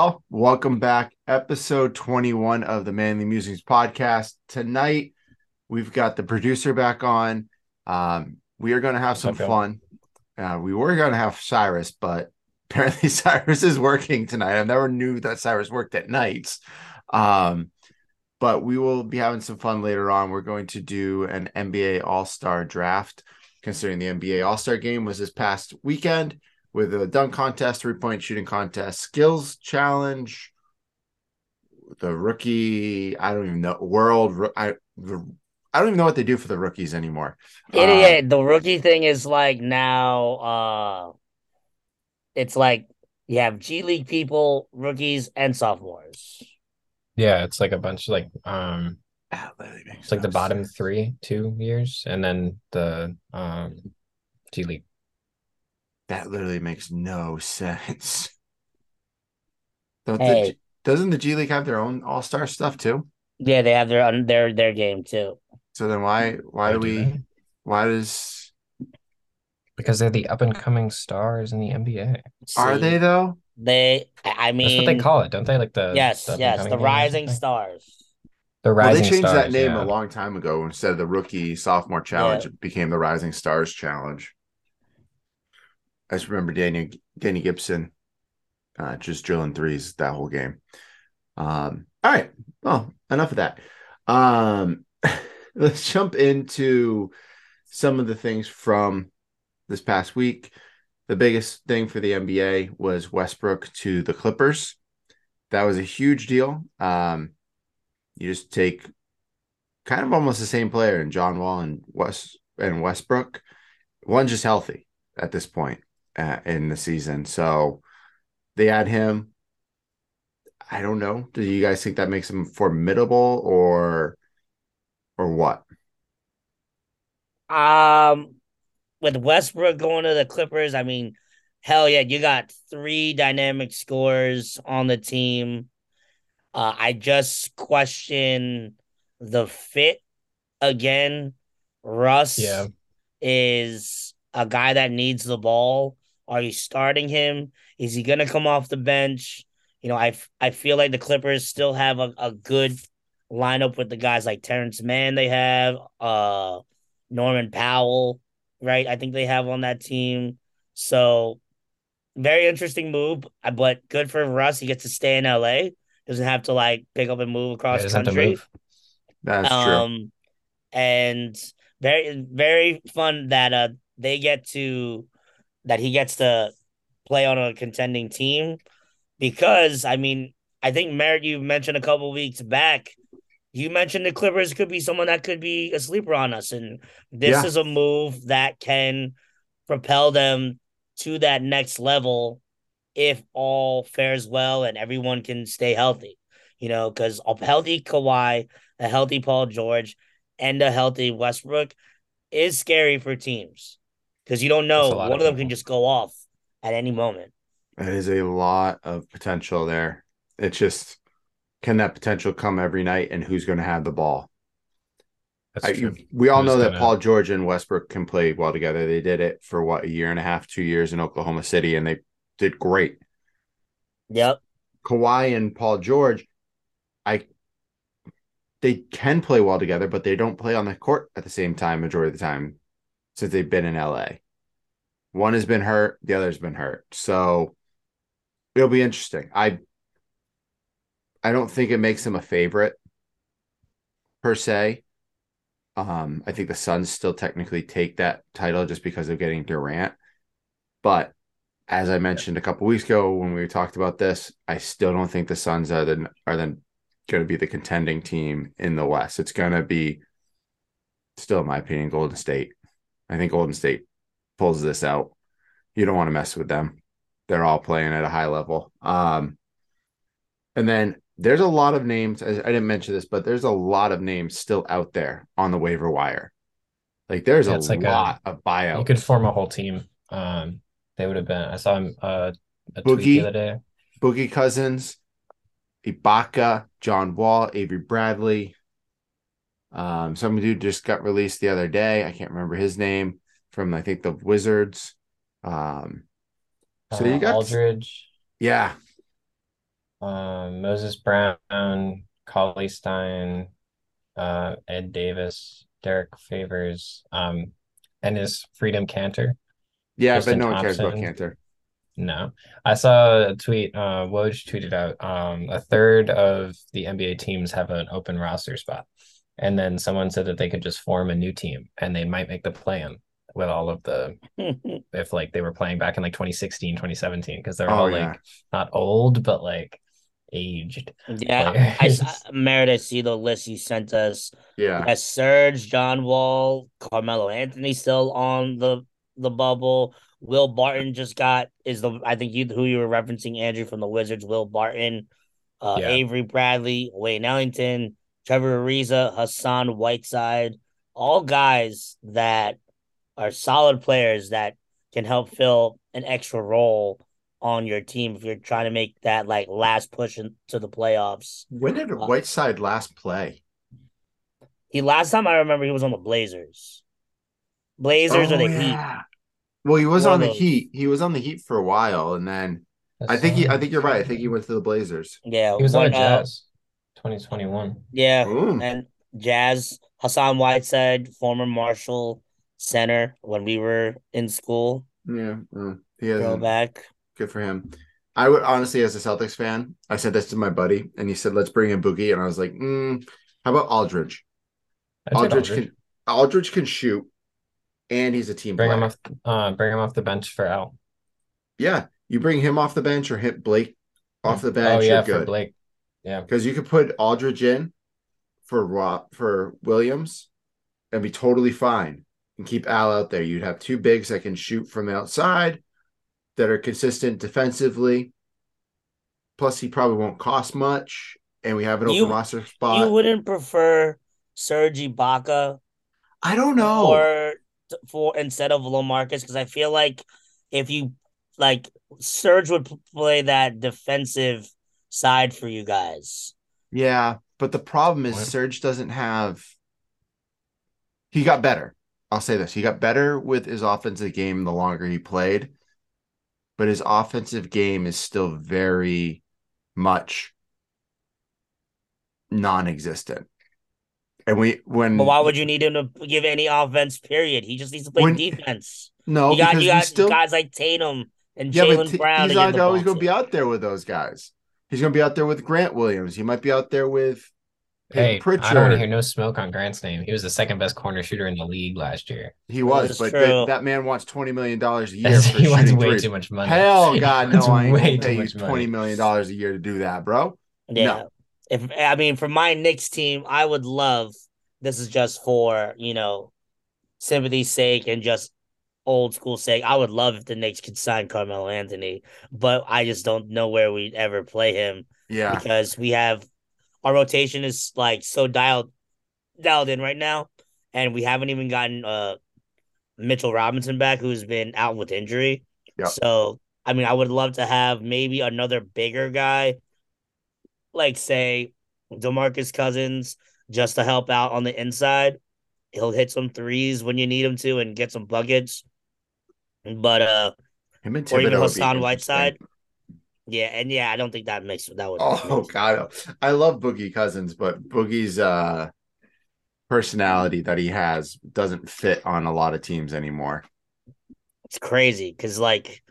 Y'all. Welcome back. Episode 21 of the Manly Musings podcast. Tonight, we've got the producer back on. Um, we are going to have some Okay. fun. Uh, we were going to have Cyrus, but apparently Cyrus is working tonight. I never knew that Cyrus worked at nights. Um, but we will be having some fun later on. We're going to do an NBA All Star draft, considering the NBA All Star game was this past weekend with a dunk contest, three point shooting contest, skills challenge, the rookie. I don't even know world. I the, I don't even know what they do for the rookies anymore. Idiot. Um, the rookie thing is like now uh it's like you have G League people, rookies, and sophomores. Yeah, it's like a bunch of like um that it's like the bottom three two years and then the um G League. That literally makes no sense. Don't Hey. G- doesn't the G League have their own All Star stuff too? Yeah, they have their own- their their game too. So then why why do do we they? why does Because they're the up and coming stars in the NBA. are they though? They, I I That's mean, what they call it, don't they? Like the yes, the yes, the Rising? Stars. The Well, Rising they changed that name yeah. a long time ago. Instead of the rookie sophomore challenge, Yeah. it became the Rising Stars Challenge. I just remember Danny Danny Gibson uh, just drilling threes that whole game. Um, all right. Well, enough of that. Um, let's jump into some of the things from this past week. The biggest thing for the NBA was Westbrook to the Clippers. That was a huge deal. Um, you just take kind of almost the same player in John Wall and West and Westbrook. One's just healthy at this point uh, in the season, so they add him. I don't know. Do you guys think that makes him formidable or or what? Um, with Westbrook going to the Clippers, I mean, hell yeah, you got three dynamic scores on the team. Uh, I just question the fit again. Russ Yeah. is a guy that needs the ball. Are you starting him? Is he gonna come off the bench? You know, I I feel like the Clippers still have a, a good lineup with the guys like Terrence Mann they have, uh Norman Powell, right? I think they have on that team. So very interesting move, uh, but good for Russ. He gets to stay in LA. Doesn't have to like pick up and move Yeah, across to country. That's true. Um, and very very fun that uh they get to that he gets to play on a contending team because I mean I think Merritt you mentioned a couple weeks back. You mentioned the Clippers could be someone that could be a sleeper on us, and this Yeah. is a move that can propel them to that next level if all fares well and everyone can stay healthy. You know, because a healthy Kawhi, a healthy Paul George, and a healthy Westbrook is scary for teams because you don't know That's a lot one of of them can just go off at any moment. That is a lot of potential there. It's just can that potential come every night and who's going to have the ball? That's I, true. you- we all Who's know that gonna- Paul George and Westbrook can play well together. They did it for what a year and a half, two years in Oklahoma City, and they did great. Yep. Kawhi and Paul George, I they can play well together, but they don't play on the court at the same time majority of the time since they've been in LA. One has been hurt, the other's been hurt. So it'll be interesting. I I don't think it makes them a favorite per se. Um, I think the Suns still technically take that title just because of getting Durant. But as I mentioned a couple weeks ago when we talked about this, I still don't think the Suns are the are then going to be the contending team in the West. It's going to be still, in my opinion, Golden State. I think Golden State pulls this out. You don't want to mess with them. They're all playing at a high level. Um, and then there's a lot of names. I I didn't mention this, but there's a lot of names still out there on the waiver wire. Like there's Yeah, a like a- lot of buyouts. You could form a whole team. Um, they would have been. I saw him uh, a Boogie. tweet the other day. Boogie Cousins, Ibaka, John Wall, Avery Bradley. Um, some dude just got released the other day. I can't remember his name from I think the Wizards. Um, so Uh, you got Aldridge. yeah, Um, Moses Brown, Cauley Stein, uh, Ed Davis, Derrick Favors, um, and his Freedom Kanter. Yeah, but no one cares about Thompson. Kanter. No, I saw a tweet. Uh, Woj tweeted out um, a third of the NBA teams have an open roster spot, and then someone said that they could just form a new team and they might make the plan with all of the if like they were playing back in like 2016, 2017 because they're Oh, all yeah. like not old but like aged. yeah, I, players. I Meredith, see the list you sent us. Yeah. Yes, Serge, John Wall, Carmelo Anthony still on the the bubble. Will Barton just got is the I think you who you were referencing Andrew from the Wizards. Will Barton, uh, Yeah. Avery Bradley, Wayne Ellington, Trevor Ariza, Hassan Whiteside, all guys that are solid players that can help fill an extra role on your team if you're trying to make that like last push into the playoffs. When did Uh, Whiteside last play? He last time I remember he was on the Blazers. Blazers or the Oh, Heat. Well, he was One on the. Heat. He was on the Heat for a while, and then I think he. I think you're right. I think he went to the Blazers. Yeah, he was on one, the uh, Jazz, 2021. yeah, Boom. and Jazz Hassan Whiteside, former Marshall center when we were in school. Yeah, mm, he has Throwback. good for him. I would honestly, as a Celtics fan, I said this to my buddy, and he said, "Let's bring in Boogie," and I was like, mm, "How about Aldridge? I Aldridge Aldridge. can Aldridge can shoot, and he's a team bring player. him off. Uh, bring him off the bench for Al. Yeah, you bring him off the bench or hit Blake off the bench. oh yeah, you're for Blake. Yeah, because you could put Aldridge in for Ro- for Williams and be totally fine, and keep Al out there. You'd have two bigs that can shoot from the outside, that are consistent defensively. Plus, he probably won't cost much, and we have an open You- roster You wouldn't prefer Serge Ibaka I don't know. or for instead of Lamarcus because I feel like if you like Serge would play that defensive side for you guys. Yeah, but the problem is What? Serge doesn't have. He got better. I'll say this: he got better with his offensive game the longer he played, but his offensive game is still very much non-existent. And we when But why would you need him to give any offense? Period. He just needs to play When- defense. no you got because you got still guys like Tatum and yeah, Jalen t- Brown. he's not always going to be out there with those guys. He's going to be out there with Grant Williams. He might be out there with hey, Payton I don't want to hear no smoke on Grant's name. He was the second best corner shooter in the league last year. He was, but that, that man wants twenty million dollars a year for he wants way threes. too much money. Hell, God, wants no! I ain't way gonna too pay you much money. twenty million dollars a year to do that, bro. Yeah. No. If I mean for my Knicks team, I would love this is just for, you know, sympathy's sake and just old school sake. I would love if the Knicks could sign Carmelo Anthony, but I just don't know where we'd ever play him Yeah, because we have our rotation is like so dialed dialed in right now, and we haven't even gotten uh Mitchell Robinson back, who's been out with injury. Yep. So I mean, I would love to have maybe another bigger guy, like say Demarcus Cousins, just to help out on the inside. He'll hit some threes when you need him to and get some buckets. But uh, him and or even Hassan. Whiteside. yeah, and yeah, I don't think that makes that would. Oh make- God, I love Boogie Cousins, but Boogie's uh personality that he has doesn't fit on a lot of teams anymore. it's crazy because like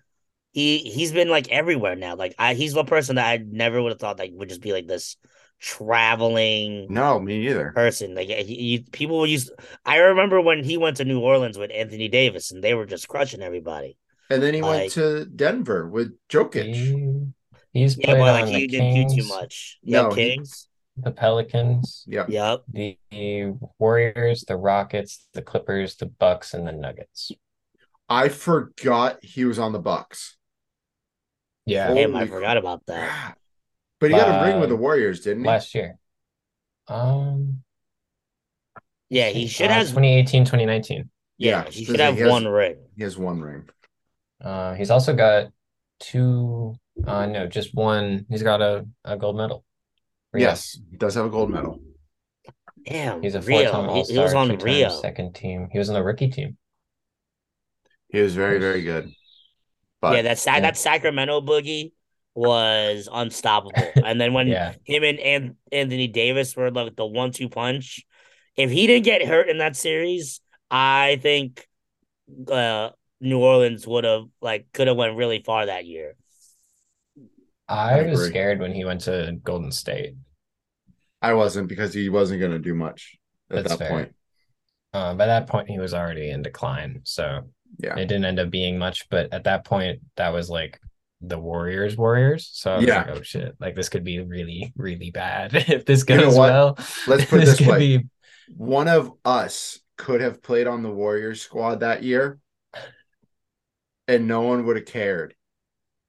he he's been like everywhere now. Like I, he's one person that I never would have thought like would just be like this traveling No, me neither. person. Like he, he, people used. I remember when he went to New Orleans with Anthony Davis, and they were just crushing everybody. And then he Like- went to Denver with Jokic. He, he's Yeah, played but on like the he didn't do too much. Yeah, No, he- Kings. the Pelicans, Yeah, Yep. the, the Warriors, the Rockets, the Clippers, the Bucks, and the Nuggets. I forgot he was on the Bucks. Yeah, Damn, I forgot about that. Crap. But he got a ring with the Warriors, didn't he? last year. Um, Yeah, he should uh, have. 2018, 2019. Yeah, Yeah, he should have he has- one ring. He has one ring. Uh, he's also got two, uh, no, just one. He's got a, a gold medal. Rio. Yes, he does have a gold medal. Damn, He's a Rio. four-time All-Star, he was on two-time Rio. second team. He was on the rookie team. He was very, very good. But yeah, that Sa- yeah. that Sacramento boogie was unstoppable. And then when Yeah. him and An- Anthony Davis were like the one two punch, if he didn't get hurt in that series, I think uh, New Orleans would have like could have went really far that year. I I was agree. scared when he went to Golden State. I wasn't because he wasn't going to do much at That's that fair. point. Uh, by that point, he was already in decline, so Yeah. it didn't end up being much. But at that point, that was like the Warriors, Warriors. So I was Yeah. like, oh shit, like this could be really, really bad if this You know goes well. Let's put this this way. be One of us could have played on the Warriors squad that year, and no one would have cared.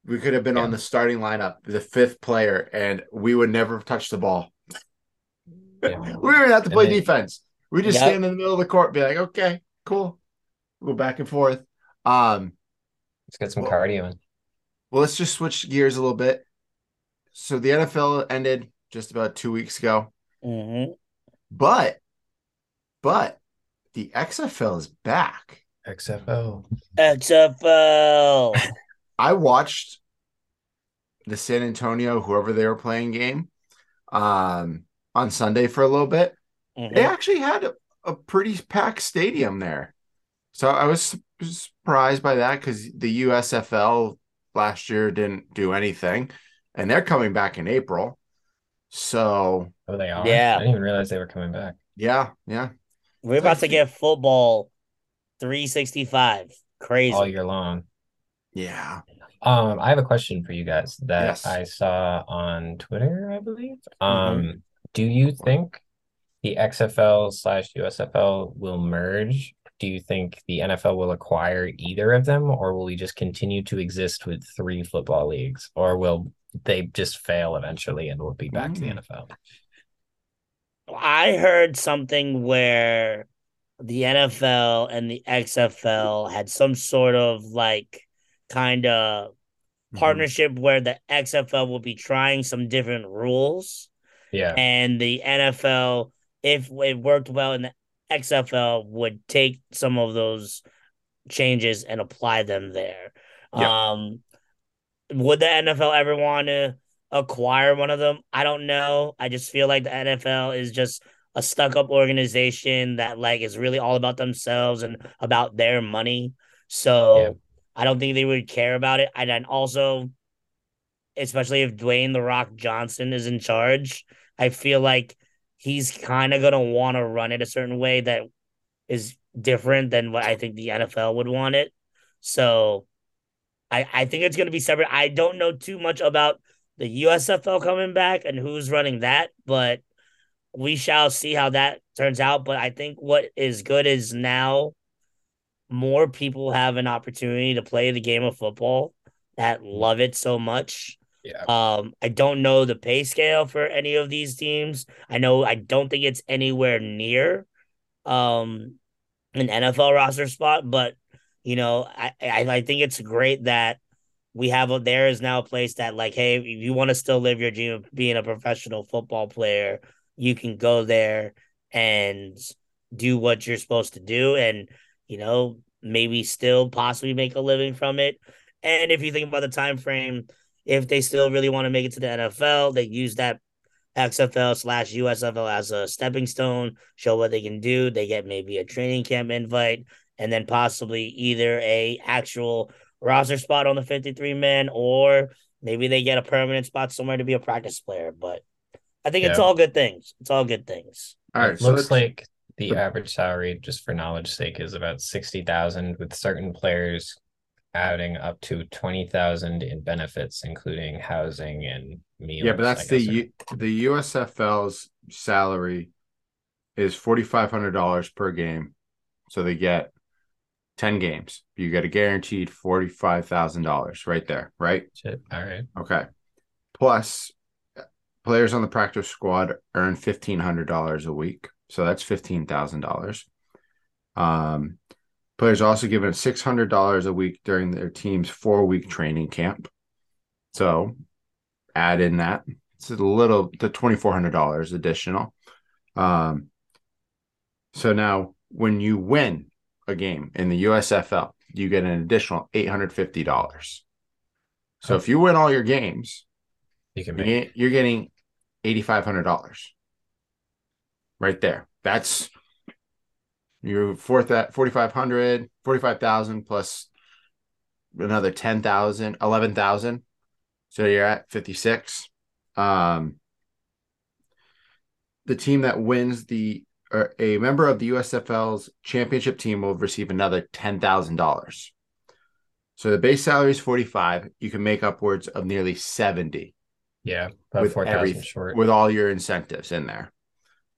We could have been on the starting lineup, the fifth player, and we would never have touched the ball. Yeah. we wouldn't have to play they- defense. We just Yep. stand in the middle of the court, be like, okay, cool. Go back and forth. Um, let's get some Well- cardio in. Well, let's just switch gears a little bit. So the NFL ended just about two weeks ago, Mm-hmm. but but the XFL is back. XFL. XFL. I watched the San Antonio, whoever they were playing game, um, on Sunday for a little bit. Mhm. They actually had a, a pretty packed stadium there. So I was surprised by that because the USFL last year didn't do anything, and they're coming back in April. So Oh, they are. Yeah. I didn't even realize they were coming back. yeah, yeah. We're about to get football 365. Crazy. all year long. Yeah. Um, I have a question for you guys that Yes. I saw on Twitter, I believe. Mhm. Um, do you think the XFL slash USFL will merge? Do you think the NFL will acquire either of them, or will we just continue to exist with three football leagues, or will they just fail eventually and we'll be back to the Mm. NFL? I heard something where the NFL and the XFL had some sort of like kind of Mhm. partnership where the XFL will be trying some different rules Yeah, and the NFL, if it worked well in the XFL, would take some of those changes and apply them there. Yeah. Um, would the NFL ever want to acquire one of them? I don't know. I just feel like the NFL is just a stuck up organization that like is really all about themselves and about their money. So Yeah. I don't think they would care about it. And then also, especially if Dwayne the Rock Johnson is in charge, I feel like he's kind of gonna want to run it a certain way that is different than what I think the NFL would want it. So I I think it's gonna be separate. I don't know too much about the USFL coming back and who's running that, but we shall see how that turns out. But I think what is good is now more people have an opportunity to play the game of football that love it so much. Yeah. Um, I don't know the pay scale for any of these teams. I know I don't think it's anywhere near um an NFL roster spot, but you know, I I, think it's great that we have a there is now a place that like, hey, if you want to still live your dream of being a professional football player, you can go there and do what you're supposed to do and you know, maybe still possibly make a living from it. And if you think about the time frame, if they still really want to make it to the NFL, they use that XFL slash USFL as a stepping stone, show what they can do. They get maybe a training camp invite, and then possibly either a actual roster spot on the 53 man, or maybe they get a permanent spot somewhere to be a practice player. But I think it's all good things. It's all good things. All right. It So looks let's- like the average salary, just for knowledge sake, is about sixty thousand, with certain players adding up to twenty thousand in benefits, including housing and meals. yeah, but that's the U- the USFL's salary is forty five hundred dollars per game, so they get ten games. You get a guaranteed forty five thousand dollars right there, right? Shit. All right. Okay. Plus, players on the practice squad earn fifteen hundred dollars a week, so that's fifteen thousand dollars. Um, players are also given six hundred dollars a week during their team's four week training camp. So, add in that it's a little the twenty four hundred dollars additional. Um, so now when you win a game in the USFL, you get an additional eight hundred fifty dollars. So if you win all your games, You can make you're getting $8,500 right there. That's your fourth at 4,500, 45,000 plus another 10,000, 11,000. So you're at 56. Um, the team that wins the or a member of the USFL's championship team will receive another $10,000. So the base salary is 45. You can make upwards of nearly 70 yeah, with four thousand everything short. with all your incentives in there.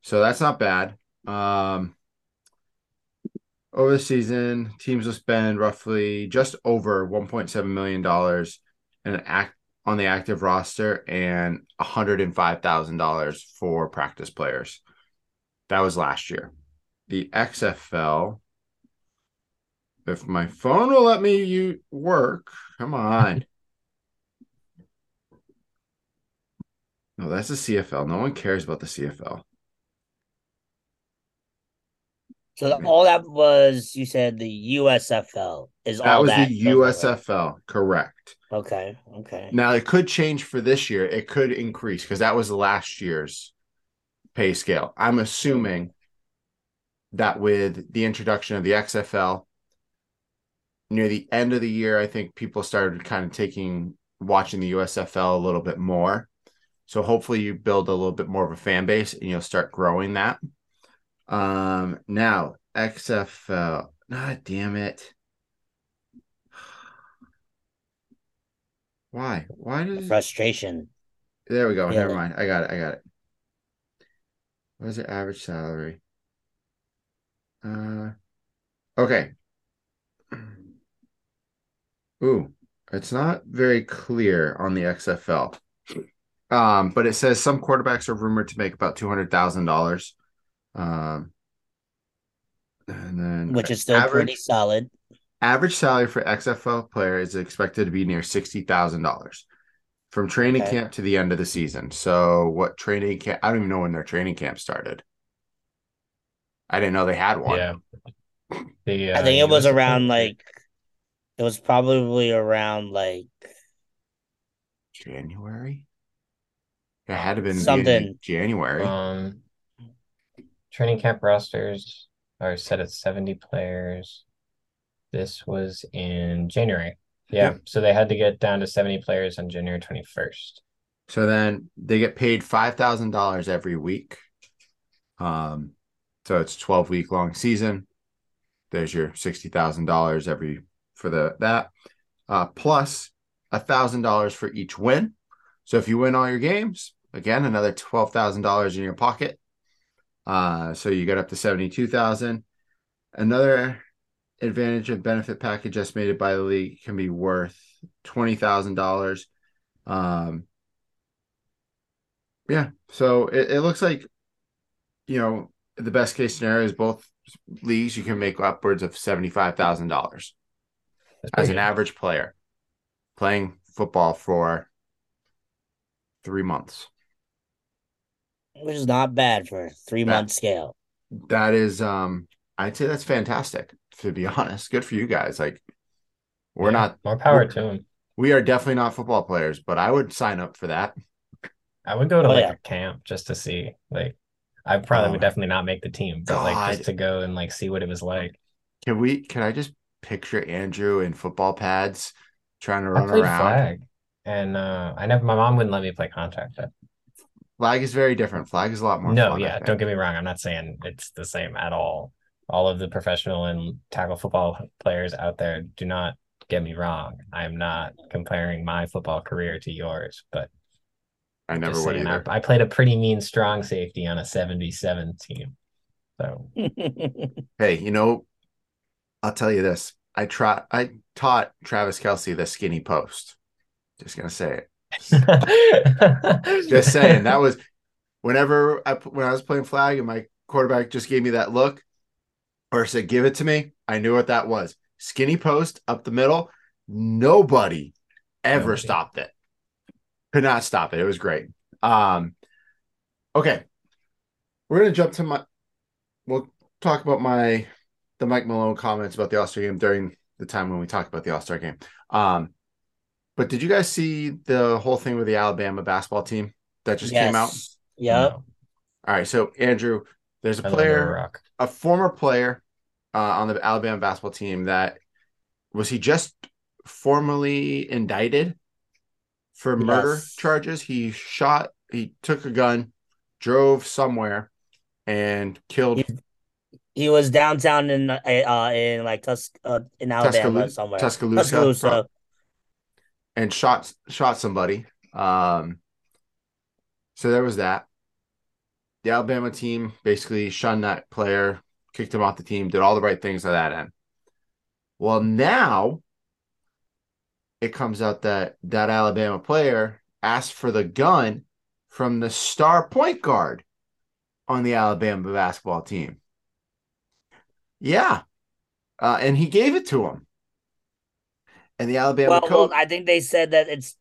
So that's not bad. Um over the season, teams will spend roughly just over 1.7 million dollars in act on the active roster and $105,000 for practice players. That was last year. The XFL if my phone will let me you work, come on. No, that's the CFL. No one cares about the CFL. So the- all that was you said the USFL is That all was that the. USFL, correct. Okay, okay. Now it could change for this year. It could increase because that was last year's pay scale. I'm assuming that with the introduction of the XFL near the end of the year, I think people started kind of taking watching the USFL a little bit more. So hopefully you build a little bit more of a fan base and you'll start growing that. Um now XFL. God damn it. Why? Why does Frustration. there we go. Yeah. Never mind. I got it. I got it. What is their average salary? Uh okay. Ooh, it's not very clear on the XFL. Um, but it says some quarterbacks are rumored to make about two hundred thousand dollars. Um and then Which is still average, pretty solid. average salary for XFL player is expected to be near sixty thousand dollars from training Okay. camp to the end of the season. So, what training camp? I don't even know when their training camp started. I didn't know they had one. Yeah. The, I uh, think it was USFL around like it was probably around like January. It had to have been Something. January. Um, training camp rosters are set at 70 players. This was in January. Yeah, Yeah. so they had to get down to 70 players on January 21st. so then they get paid five thousand dollars every week. Um, so it's twelve week long season. There's your sixty thousand dollars every for the that, uh, plus a thousand dollars for each win. So if you win all your games, again another twelve thousand dollars in your pocket. Uh, so you get up to seventy two thousand. Another advantage of benefit package estimated by the league can be worth twenty thousand dollars. Um, yeah, so it, it looks like you know the best case scenario is both leagues you can make upwards of seventy five thousand dollars as an good. average player playing football for three months. Which is not bad for a three month scale. That is, um, I'd say that's fantastic. To be honest, good for you guys. Like, we're Yeah, not, more power we're- to them. we are definitely not football players, but I would sign up for that. I would go to Oh, like yeah. a camp just to see. Like, I probably Oh would definitely not make the team, but like just to go and like see what it was like. Can we? Can I just picture Andrew in football pads trying to run played around? flag, and uh, I never. My mom wouldn't let me play contact. but- Flag is very different. Flag is a lot more. No, fun, yeah, don't get me wrong. I'm not saying it's the same at all. All of the professional and tackle football players out there do not get me wrong. I am not comparing my football career to yours, but I never would saying, I, either. I played a pretty mean strong safety on a 77 team. So Hey, you know, I'll tell you this. I try. I taught Travis Kelce the skinny post. Just gonna say it. Just saying that was whenever I when I was playing flag and my quarterback just gave me that look or said give it to me. I knew what that was. Skinny post up the middle. Nobody ever Nobody. stopped it. Could not stop it. It was great. Um, okay, we're gonna jump to my. We'll talk about my the Mike Malone comments about the All Star game during the time when we talk about the All Star game. Um, But did you guys see the whole thing with the Alabama basketball team that just came out? Yep. No, All right, so Andrew, there's a I a player, rock. a former player uh, on the Alabama basketball team that was he just formally indicted for murder Yes. charges? He shot, he took a gun, drove somewhere, and killed He- He was downtown in uh, uh in like Tus uh, in Alabama Tuscaloosa- somewhere. Tuscaloosa, Tuscaloosa. And shot shot somebody. Um, so there was that. The Alabama team basically shunned that player, kicked him off the team, did all the right things at that end. Well, now it comes out that that Alabama player asked for the gun from the star point guard on the Alabama basketball team. Yeah, uh, and he gave it to him. And the Alabama Well, coach. well, I think they said that it's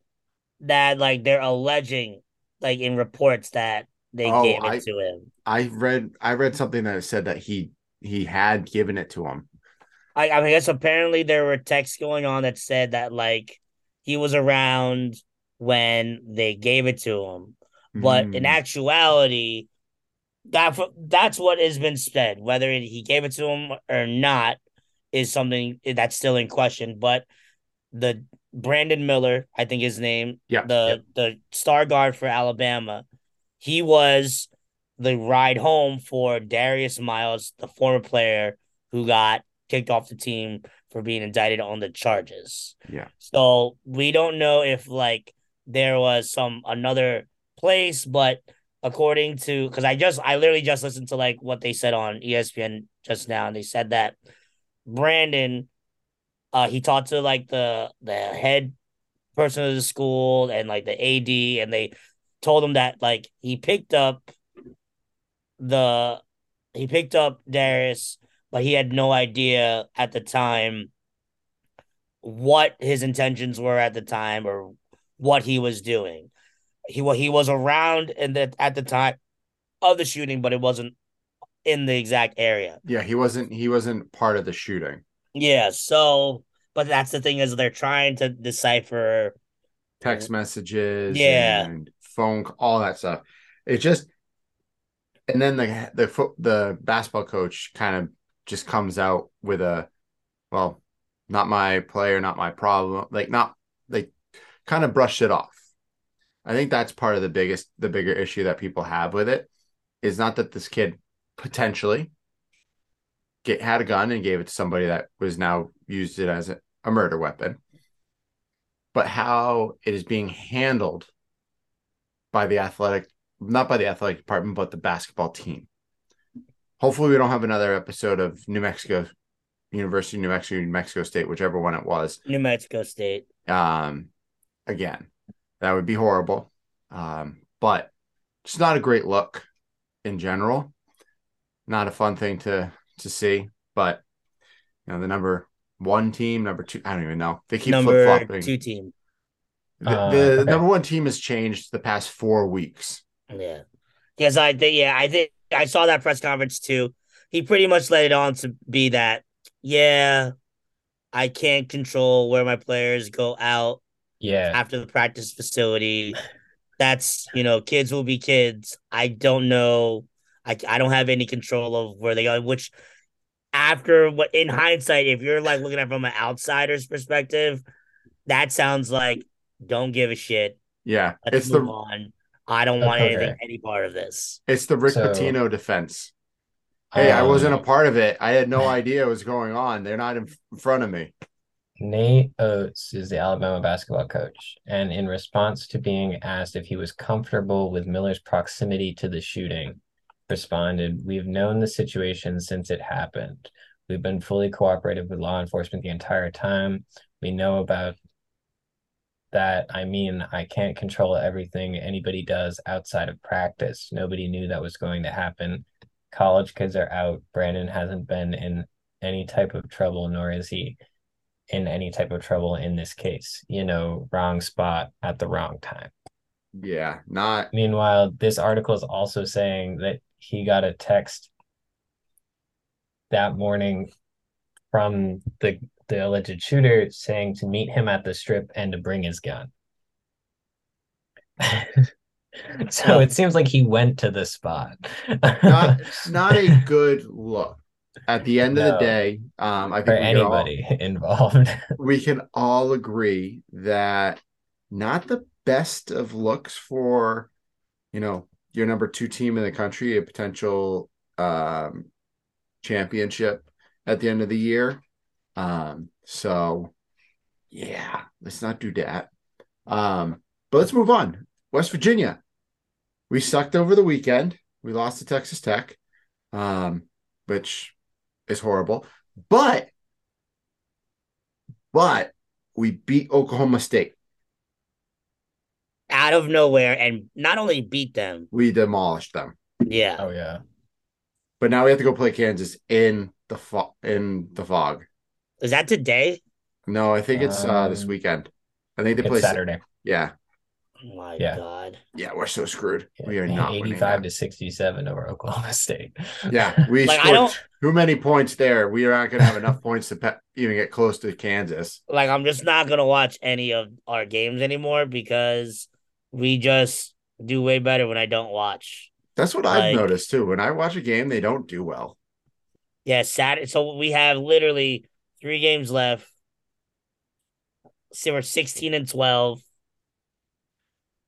that like they're alleging like in reports that they Oh, gave it I- to him. I read I read something that said that he he had given it to him. I, I guess apparently there were texts going on that said that like he was around when they gave it to him, but in Mm. actuality, that that's what has been said. Whether he gave it to him or not is something that's still in question. But the Brandon Miller, I think his name, Yeah, the the star guard for Alabama, he was the ride home for Darius Miles, the former player who got kicked off the team for being indicted on the charges. Yeah. So we don't know if like there was some another place, but according to because I just I literally just listened to like what they said on ESPN just now, and they said that Brandon, uh, he talked to like the the head person of the school and like the AD, and they told him that like he picked up the he picked up Darius, but he had no idea at the time what his intentions were at the time or what he was doing. He wa- he was around in the at the time of the shooting, but it wasn't in the exact area. Yeah, he wasn't he wasn't part of the shooting. Yeah, so but that's the thing is they're trying to decipher Text messages, Yeah. and phone, all that stuff. It just, and then the the the basketball coach kind of just comes out with a, well, not my player, not my problem. Like not they kind of brushed it off. I think that's part of the biggest, the bigger issue that people have with it is not that this kid potentially get had a gun and gave it to somebody that was now used it as a, a murder weapon, but how it is being handled by the athletic, not by the athletic department, but the basketball team. Hopefully, we don't have another episode of New Mexico University, New Mexico, New Mexico State, whichever one it was. New Mexico State. Um, again, that would be horrible. Um, but it's not a great look in general. Not a fun thing to to see. But you know, the number one team, number two, I don't even know. They keep flip flopping. two team. The, Uh, the okay. number one team has changed the past four weeks. Yeah. Because I think yeah, I think I saw that press conference too. He pretty much let it on to be that, yeah, I can't control where my players go out Yeah. after the practice facility. That's you know, kids will be kids. I don't know. I I don't have any control of where they go. Which after what in hindsight, if you're like looking at it from an outsider's perspective, that sounds like don't give a shit. Yeah, Let's it's move the on. I don't want Okay. anything any part of this. it's the Rick So- Pitino defense. Hey, I Um, wasn't a part of it. I had no idea what was going on. They're not in f- front of me. Nate Oats is the Alabama basketball coach, and in response to being asked if he was comfortable with Miller's proximity to the shooting, responded, We've known the situation since it happened. We've been fully cooperative with law enforcement the entire time. We know about that. I mean, I can't control everything anybody does outside of practice. Nobody knew that was going to happen. College kids are out. Brandon hasn't been in any type of trouble, nor is he in any type of trouble in this case. You know, wrong spot at the wrong time. Yeah, not Meanwhile, this article is also saying that he got a text that morning from the the alleged shooter saying to meet him at the strip and to bring his gun. so it seems like he went to the spot. not not a good look. At the end of the day, um, I think can, all, anybody involved. we can all agree that not the best of looks for, you know, your number two team in the country, a potential um, championship at the end of the year. Um, so yeah, let's not do that. Um, but let's move on. West Virginia. We sucked over the weekend. We lost to Texas Tech, um, which is horrible. But but we beat Oklahoma State. Out of nowhere, and not only beat them, We demolished them. yeah. oh yeah. But now we have to go play Kansas in the fo- in the Phog. Is that today? No, I think it's uh this Um, weekend. I think they play It's Saturday. Yeah, Oh my Yeah. god. yeah, we're so screwed. We are not 85 to 67 over Oklahoma State. Yeah, we Like, I scored don't- too many points there. We are not going to have enough points to pe- even get close to Kansas. Like I'm just not gonna watch any of our games anymore because we just do way better when I don't watch. That's what I've noticed too. When I watch a game, they don't do well. Yeah, Saturday. So we have literally three games left. So we're sixteen and twelve.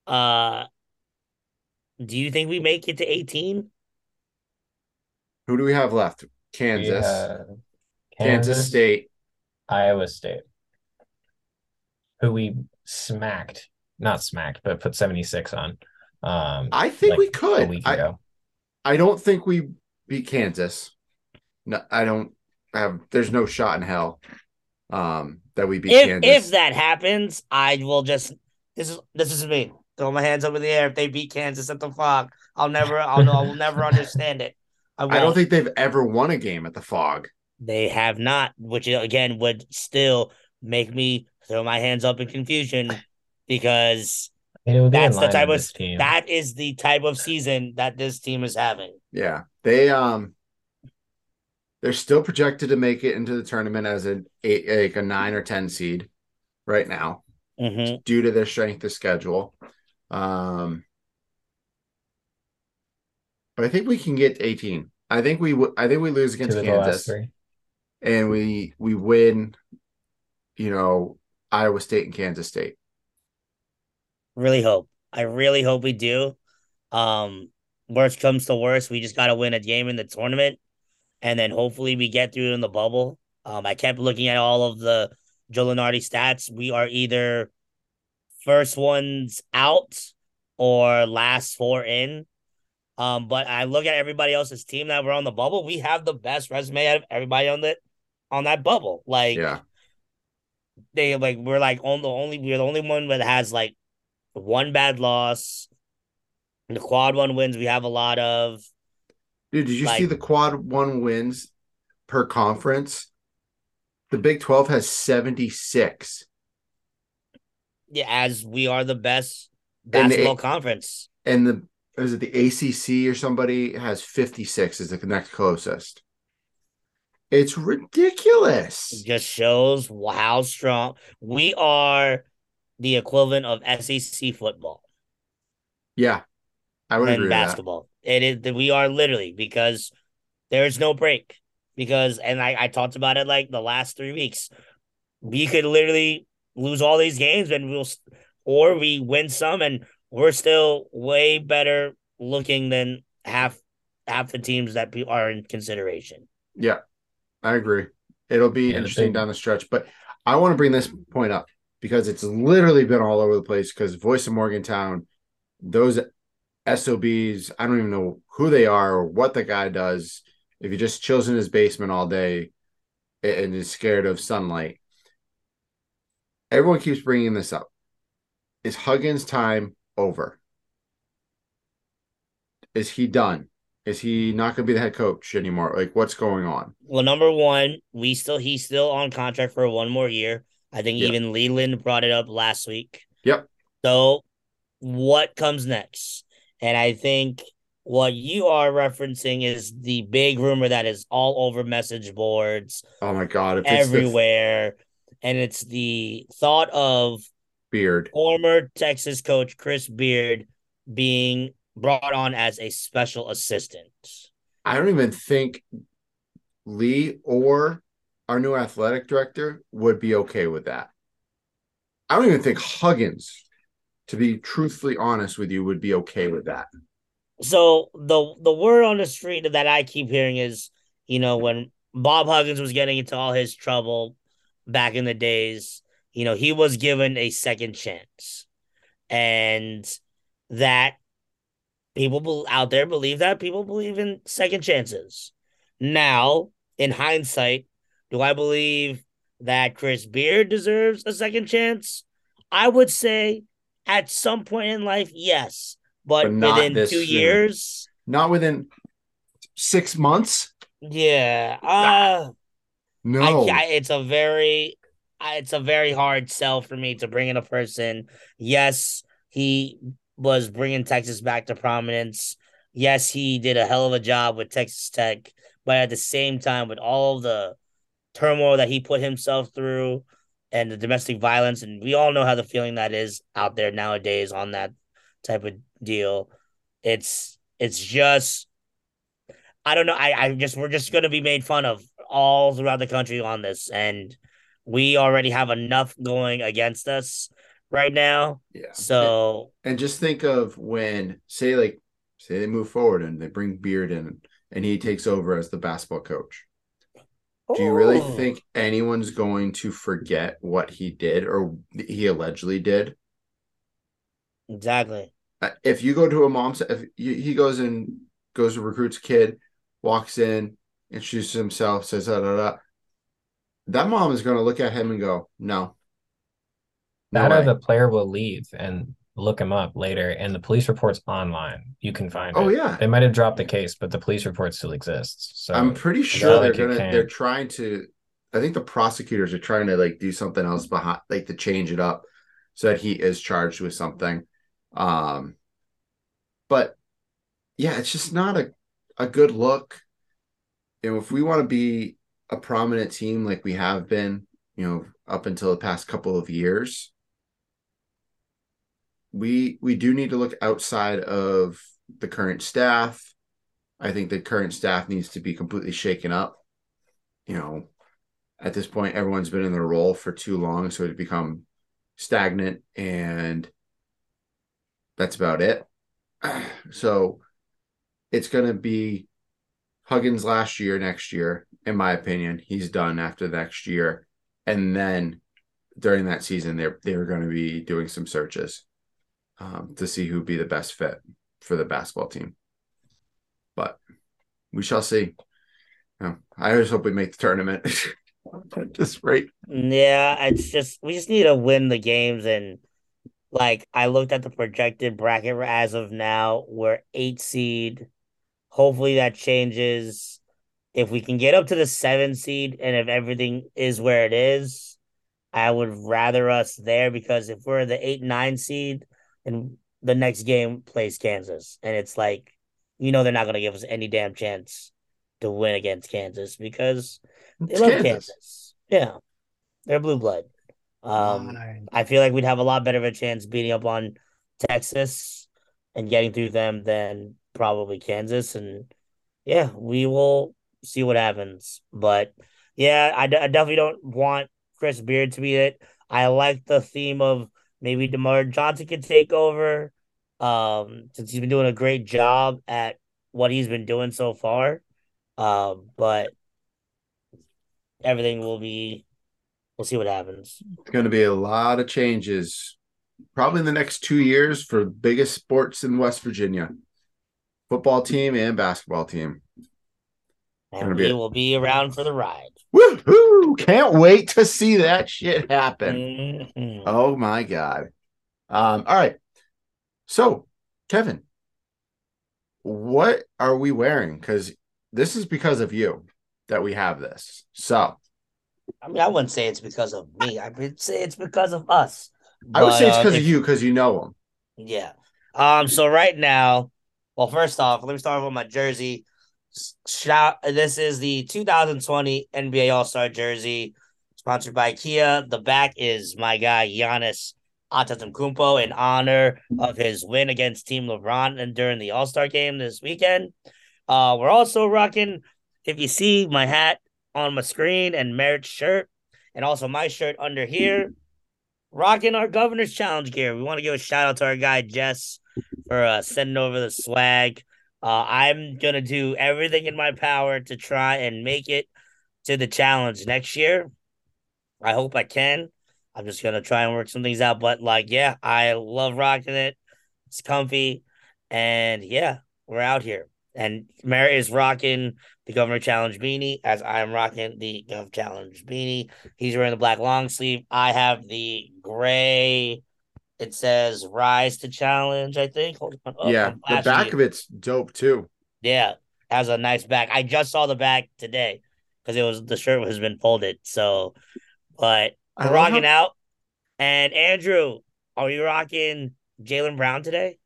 Uh, do you think we make it to eighteen? Who do we have left? We Kansas, Kansas, State. Iowa State, who we smacked, not smacked, but put 76 on. Um, I think like we could. I. I don't think we beat Kansas. No, I don't have. There's no shot in hell um, that we beat If Kansas. if that happens, I will just this is this is me. Throw my hands up in the air. If they beat Kansas at the Phog, I'll never I'll know I will never understand it. I, I don't won't. think they've ever won a game at the Phog. they have not, which again would still make me throw my hands up in confusion because It would be That's the type of- team. that is the type of season that this team is having. Yeah, they um, they're still projected to make it into the tournament as an eight, like a nine or ten seed right now hmm due to their strength of schedule. Um, but I think we can get 18. I think we w- I think we lose against of the last Kansas and we we win. You know, Iowa State and Kansas State. Really hope. I really hope we do. Um, worst comes to worst, we just got to win a game in the tournament, and then hopefully we get through in the bubble. Um, I kept looking at all of the Joe Lunardi stats. We are either first ones out or last four in. Um, but I look at everybody else's team that were on the bubble. We have the best resume out of everybody on that on that bubble. Like Yeah, they like we're like on the only we're the only one that has like one bad loss. The quad one wins we have a lot of. dude. Did you Like- see the quad one wins per conference? The Big Twelve has seventy six. Yeah, as we are the best And the- basketball conference. and the is it the ACC or somebody has 56 is the next closest. It's ridiculous. It just shows how strong we are. The equivalent of SEC football Yeah, I would and agree with that. basketball. It is we are literally because there's no break. Because and I, I talked about it like the last three weeks. We could literally lose all these games and we'll or we win some and we're still way better looking than half half the teams that are in consideration. Yeah, I agree. It'll be Yeah, the interesting down the stretch, but I want to bring this point up because it's literally been all over the place. Because Voice of Morgantown, those SOBs, I don't even know who they are or what the guy does. If he just chills in his basement all day and is scared of sunlight, everyone keeps bringing this up. Is Huggins' time over? Is he done? Is he not going to be the head coach anymore? Like, what's going on? Well, number one, we still he's still on contract for one more year. I think Yeah. even Leland brought it up last week. Yep. So what comes next? And I think What you are referencing is the big rumor that is all over message boards Oh my god! If it's the everywhere, and it's the thought of beard, former Texas coach Chris Beard being brought on as a special assistant. I don't even think Lee or our new athletic director would be okay with that. I don't even think Huggins, to be truthfully honest with you, would be okay with that. So the the word on the street that I keep hearing is, you know, when Bob Huggins was getting into all his trouble back in the days, you know, he was given a second chance. And that people out there believe that people believe in second chances. Now, in hindsight, do I believe that Chris Beard deserves a second chance? I would say at some point in life, yes. But, But not within two soon. years, Not within six months. yeah. Uh No. I, I, it's a very it's a very hard sell for me to bring in a person. Yes, he was bringing Texas back to prominence. Yes, he did a hell of a job with Texas Tech, but at the same time, with all the turmoil that he put himself through and the domestic violence, and we all know how the feeling that is out there nowadays on that type of deal. It's it's just I don't know. I, I just we're just gonna be made fun of all throughout the country on this, and we already have enough going against us right now. yeah. So and just think of when, say, like, say they move forward and they bring Beard in and he takes over as the basketball coach. Do you really Ooh. think anyone's going to forget what he did or he allegedly did? exactly? Uh, If you go to a mom's, if he he goes and goes to recruits a kid, walks in, introduces himself, says da da da, that mom is going to look at him and go, "No, no That or the player will leave and look him up later, and the police report's online. You can find Oh it. yeah, They might have dropped the case, but the police report still exists. So I'm pretty sure they're gonna. can. They're trying to. I think the prosecutors are trying to like do something else behind, like to change it up, so that he is charged with something. Um, but yeah, it's just not a a good look. You know, if we want to be a prominent team like we have been, you know, up until the past couple of years, we we do need to look outside of the current staff. I think the current staff needs to be completely shaken up. You know, at this point, everyone's been in their role for too long, so it's become stagnant, and that's about it. So it's going to be Huggins last year, next year, in my opinion. He's done after next year, and then during that season, they're they're going to be doing some searches um, to see who'd be the best fit for the basketball team. But we shall see. I just hope we make the tournament. just right. Yeah, it's just we just need to win the games and like I looked at the projected bracket as of now, we're eight seed. Hopefully that changes. If we can get up to the seven seed and if everything is where it is, I would rather us there because if we're the eight nine seed and the next game plays Kansas and it's like you know they're not gonna give us any damn chance to win against Kansas because they It's love Kansas. Kansas. Yeah. They're blue blood. Um. I feel like we'd have a lot better of a chance beating up on Texas and getting through them than probably Kansas. And yeah, we will see what happens. But yeah, I, d- I definitely don't want Chris Beard to be it. I like the theme of maybe DerMarr Johnson could take over um, since he's been doing a great job at what he's been doing so far. Um, but everything will be, we'll see what happens. It's going to be a lot of changes, probably in the next two years for biggest sports in West Virginia, football team and basketball team. And we will be around for the ride. Woohoo! Can't wait to see that shit happen. Mhm. Oh my god. Um, all right. So, Kevin, what are we wearing? Because this is because of you that we have this. So I mean, I wouldn't say it's because of me. I would say it's because of us. I would say it's uh, because if- of you because you know them. Yeah. Um. So right now, Well, first off, let me start with my jersey. Shout! This is the 2020 NBA All Star jersey, sponsored by Kia. The back is my guy Giannis Antetokounmpo in honor of his win against Team LeBron and during the All Star game this weekend. Uh, we're also rocking. If you see my hat on my screen and Merritt's shirt, and also my shirt under here, rocking our Governor's Challenge gear. We want to give a shout out to our guy Jess for uh, sending over the swag. Uh, I'm gonna do everything in my power to try and make it to the challenge next year. I hope I can. I'm just gonna try and work some things out. But like, yeah, I love rocking it. It's comfy, and yeah, we're out here. And Merritt is rocking the Governor Challenge beanie as I'm rocking the Gov Challenge beanie. He's wearing the black long sleeve. I have the gray. It says "Rise to Challenge." I think. Hold on. Oh, yeah, the back of it's dope too. Yeah, has a nice back. I just saw the back today because it was the shirt has been folded. So, but we're rocking how- out. And Andrew, are you rocking Jaylen Brown today?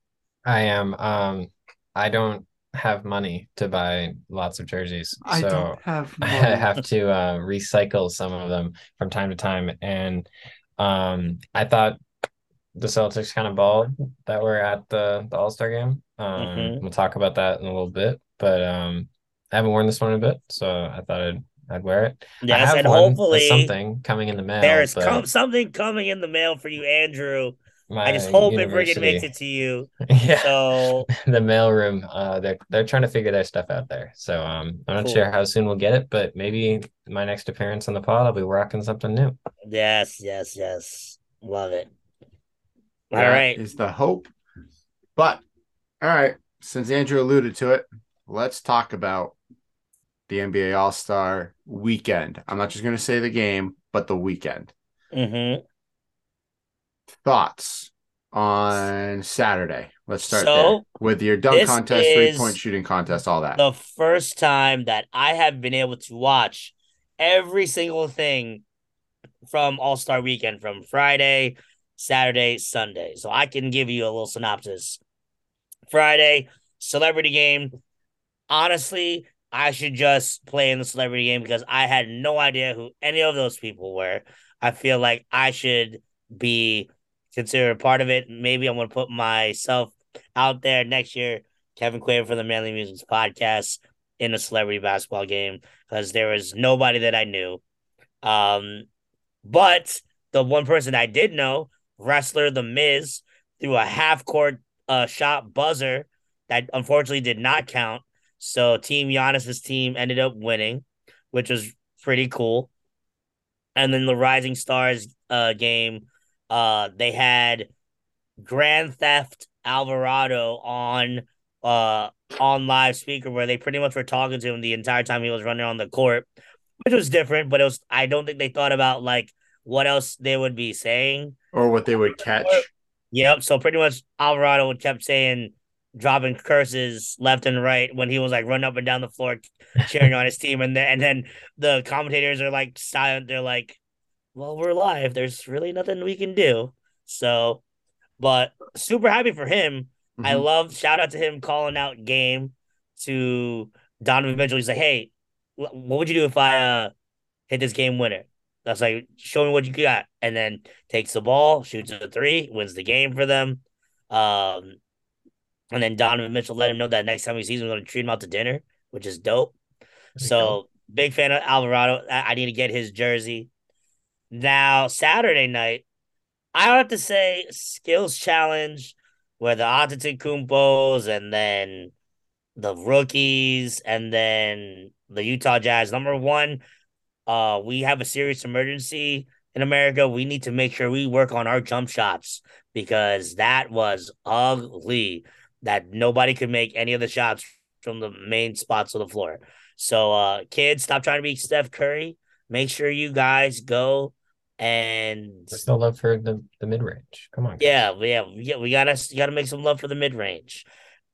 I am. Um, I don't have money to buy lots of jerseys. I so don't have I have to uh, recycle some of them from time to time. And um, I thought the Celtics kind of balled that were at the, the All Star game. Um, mm-hmm. We'll talk about that in a little bit, but um, I haven't worn this one in a bit, so I thought I'd I'd wear it. Yes, and hopefully something coming in the mail. There's com- something coming in the mail for you, Andrew. I just hope university. it friggin' makes it to you. yeah. So the mailroom, uh, they're they're trying to figure their stuff out there. So um, I'm not cool. sure how soon we'll get it, but maybe my next appearance on the pod, I'll be rocking something new. Yes, yes, yes. Love it. All that right, is the hope. But all right, since Andrew alluded to it, let's talk about the NBA All Star weekend. I'm not just going to say the game, but the weekend. Mm-hmm. Thoughts on Saturday? Let's start so, there with your dunk contest, three point shooting contest, all that. The first time that I have been able to watch every single thing from All Star Weekend, from Friday, Saturday, Sunday. So I can give you a little synopsis. Friday, celebrity game. Honestly, I should just play in the celebrity game because I had no idea who any of those people were. I feel like I should be considered part of it. Maybe I'm going to put myself out there next year, Kevin Quaver for the Manly Musings podcast in a celebrity basketball game because there was nobody that I knew. Um, but the one person I did know, wrestler The Miz, threw a half court uh, shot buzzer that unfortunately did not count so Team Giannis's team ended up winning, which was pretty cool. And then the Rising Stars uh game, uh they had Grand Theft Alvarado on uh on live speaker where they pretty much were talking to him the entire time he was running on the court, which was different, but it was I don't think they thought about like what else they would be saying. Or what they would catch. Yep. So pretty much Alvarado kept saying dropping curses left and right when he was like running up and down the floor cheering on his team. And then and then the commentators are like silent. They're like well we're live. There's really nothing we can do. So but super happy for him. Mm-hmm. i love shout out to him calling out game to donovan mitchell. He's like hey what would you do if i uh hit this game winner that's like show me what you got and then takes the ball shoots a three wins the game for them um and then Donovan Mitchell let him know that next time he sees him, going to treat him out to dinner, which is dope. so big fan of Alvarado. I, I need to get his jersey. Now, Saturday night, I have to say skills challenge where the Antetokounmpos and then the rookies and then the Utah Jazz. Number one, uh, we have a serious emergency in America. We need to make sure we work on our jump shots because that was ugly that nobody could make any of the shots from the main spots of the floor. So, uh, kids, stop trying to be Steph Curry. Make sure you guys go and still love for the, the mid range. Come on. Guys. Yeah, yeah, we, we gotta you gotta make some love for the mid range.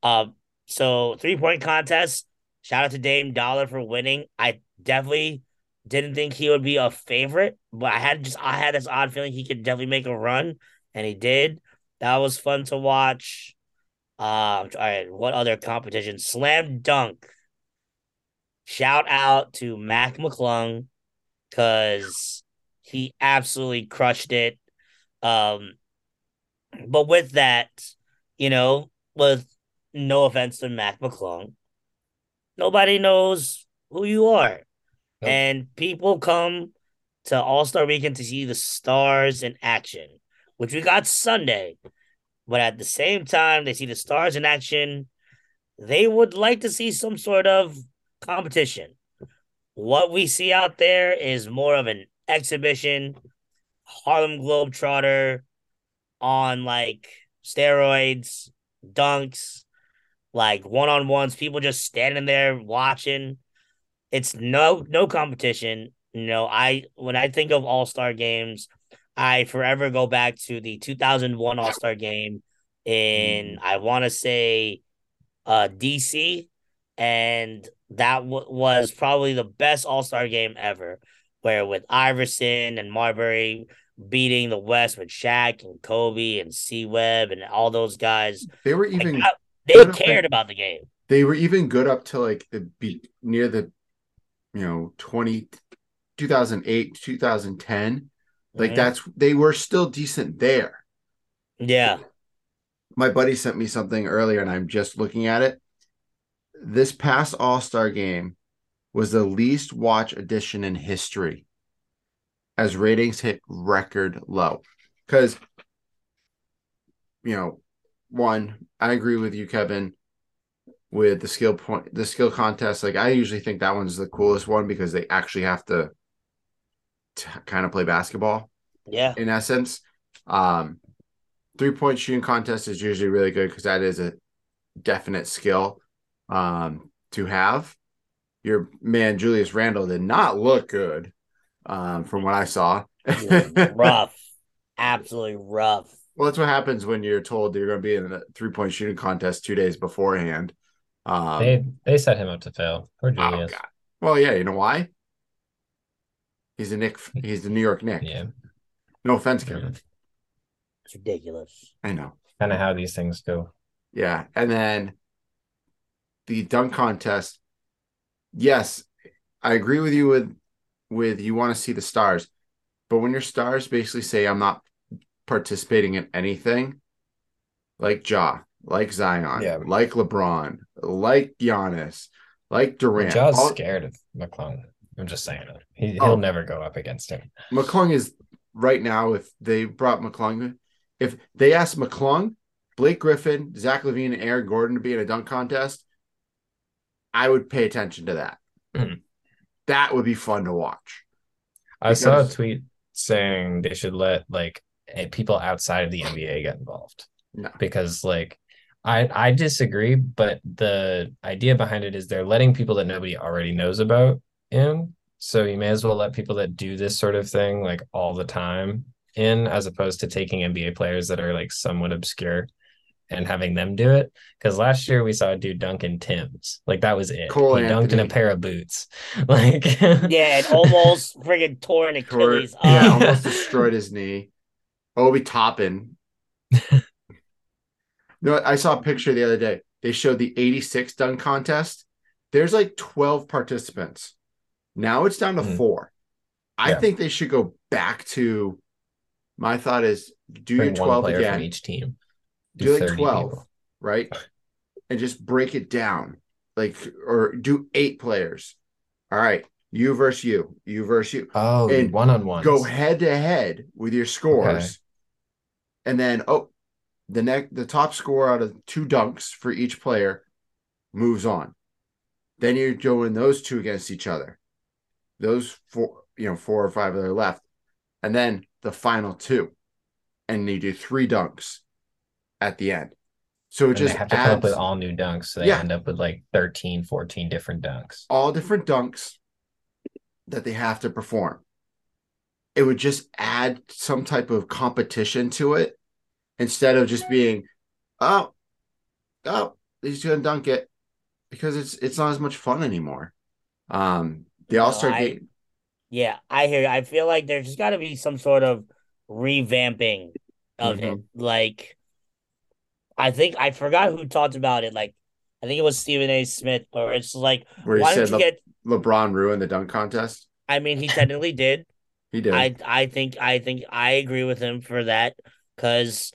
Um, so three point contest. Shout out to Dame Dollar for winning. I definitely didn't think he would be a favorite, but I had just I had this odd feeling he could definitely make a run, and he did. That was fun to watch. Uh, all right, what other competition? Slam dunk. Shout out to Mac McClung because he absolutely crushed it. Um, but with that, you know, with no offense to Mac McClung, nobody knows who you are. And people come to All Star Weekend to see the stars in action, which we got Sunday. But at the same time, they see the stars in action. They would like to see some sort of competition. What we see out there is more of an exhibition, Harlem Globetrotter on like steroids, dunks, like one on ones, people just standing there watching. It's no no competition. You know, I when I think of all star games, I forever go back to the 2001 All Star game in I want to say uh DC and that w- was probably the best All Star game ever. Where with Iverson and Marbury beating the West with Shaq and Kobe and C Webb and all those guys, They were like, even I- they up cared about the game. they were even good up to like the be near the you know 20 2008 2010 like Mhm. that's they were still decent there. Yeah, my buddy sent me something earlier and i'm just looking at it. This past all-star game was the least watch edition in history. As ratings hit record low. Because you know one i agree with you kevin with the skill point the skill contest like i usually think that one's the coolest one because they actually have to, to kind of play basketball yeah, in essence. Um, three point shooting contest is usually really good because that is a definite skill um, to have. Your man Julius Randle did not look good um, from what I saw. Rough, absolutely rough. Well, that's what happens when you're told you're going to be in a three point shooting contest two days beforehand. Um, They they set him up to fail. Poor oh, Julius. God. Well, yeah, you know why? He's a Knick. He's the New York Knick. yeah, No offense, Kevin. It's ridiculous. I know. kind of how these things go. Yeah, and then the dunk contest. Yes, I agree with you with with you want to see the stars, but when your stars basically say I'm not participating in anything, like Ja, like Zion, Yeah. like LeBron, like Giannis, like Durant, Ja's all- scared of McClung. I'm just saying it. He, he'll Oh. never go up against him. McClung is right now. If they brought McClung, if they asked McClung, Blake Griffin, Zach LaVine, and Aaron Gordon to be in a dunk contest, I would pay attention to that. Mhm. That would be fun to watch. I saw a tweet saying they should let like eh, people outside of the NBA get involved No. because like I I disagree, but the idea behind it is they're letting people that nobody already knows about in. So you may as well let people that do this sort of thing like all the time in, as opposed to taking NBA players that are like somewhat obscure and having them do it. Because last year we saw a dude dunk in Timbs, like that was it. Cole he dunked in a pair of boots, like Yeah, it almost friggin' tore an Tore- Achilles. yeah, Oh. almost destroyed his knee. Obi Toppin. no, I saw a picture the other day. They showed the 86 dunk contest. There's like 12 participants. Now it's down to Mhm. four. I Yeah. think they should go back to my thought is do bring your 12 player again. each team. do like 12 people. right and just break it down like or do eight players all right you versus you you versus you Oh, And one on one. go head to head with your scores and then oh the next the top score out of two dunks for each player moves on then you're doing those two against each other those four you know four or five that are left and then the final two and you do three dunks at the end so it And just they have to come up with all new dunks. So they Yeah. end up with like 13, 14 different dunks. all different dunks that they have to perform. It would just add some type of competition to it instead of just being, oh, oh, he's gonna dunk it because it's it's not as much fun anymore. Um, the All Star I- game, Yeah, I hear. you. I feel like there's just got to be some sort of revamping of it. Mhm. Like, I think I forgot who talked about it. Like, I think it was Stephen A. Smith, or it's like, Where he why don't you Le- get? LeBron ruined the dunk contest. I mean, he technically did. He did. I I think I think I agree with him for that because,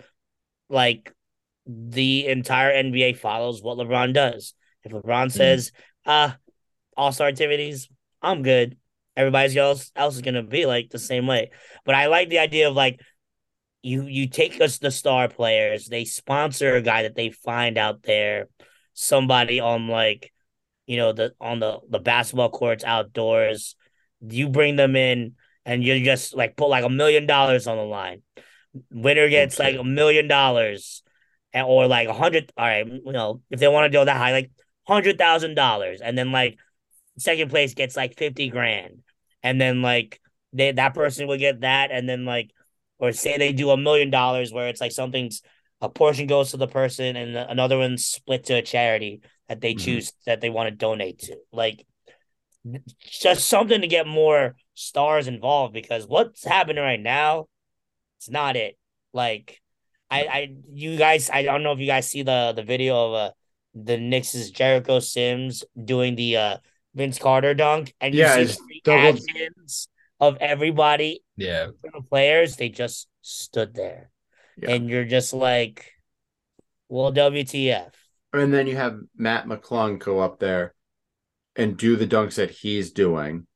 like, the entire NBA follows what LeBron does. If LeBron says, "Uh, All Star activities, I'm good," everybody else else is gonna be like the same way. But I like the idea of like you you take us the star players, they sponsor a guy that they find out there, somebody on like you know the on the the basketball courts outdoors. You bring them in and you just like put like a million dollars on the line. Winner gets Okay. like a million dollars, or like a hundred. All right, you know if they want to go that high, like hundred thousand dollars, and then like second place gets like fifty grand, and then like they that person would get that, and then like or say they do a million dollars where it's like something's a portion goes to the person and another one's split to a charity that they Mhm. choose that they want to donate to. Like just something to get more stars involved because what's happening right now, it's not it. Like I I you guys I don't know if you guys see the the video of uh the Knicks' Jericho Sims doing the uh Vince Carter dunk and you Yeah, see it's the double- reactions of everybody Yeah. the players, they just stood there. Yeah. And you're just like, well, WTF. And then you have Mac McClung go up there and do the dunks that he's doing,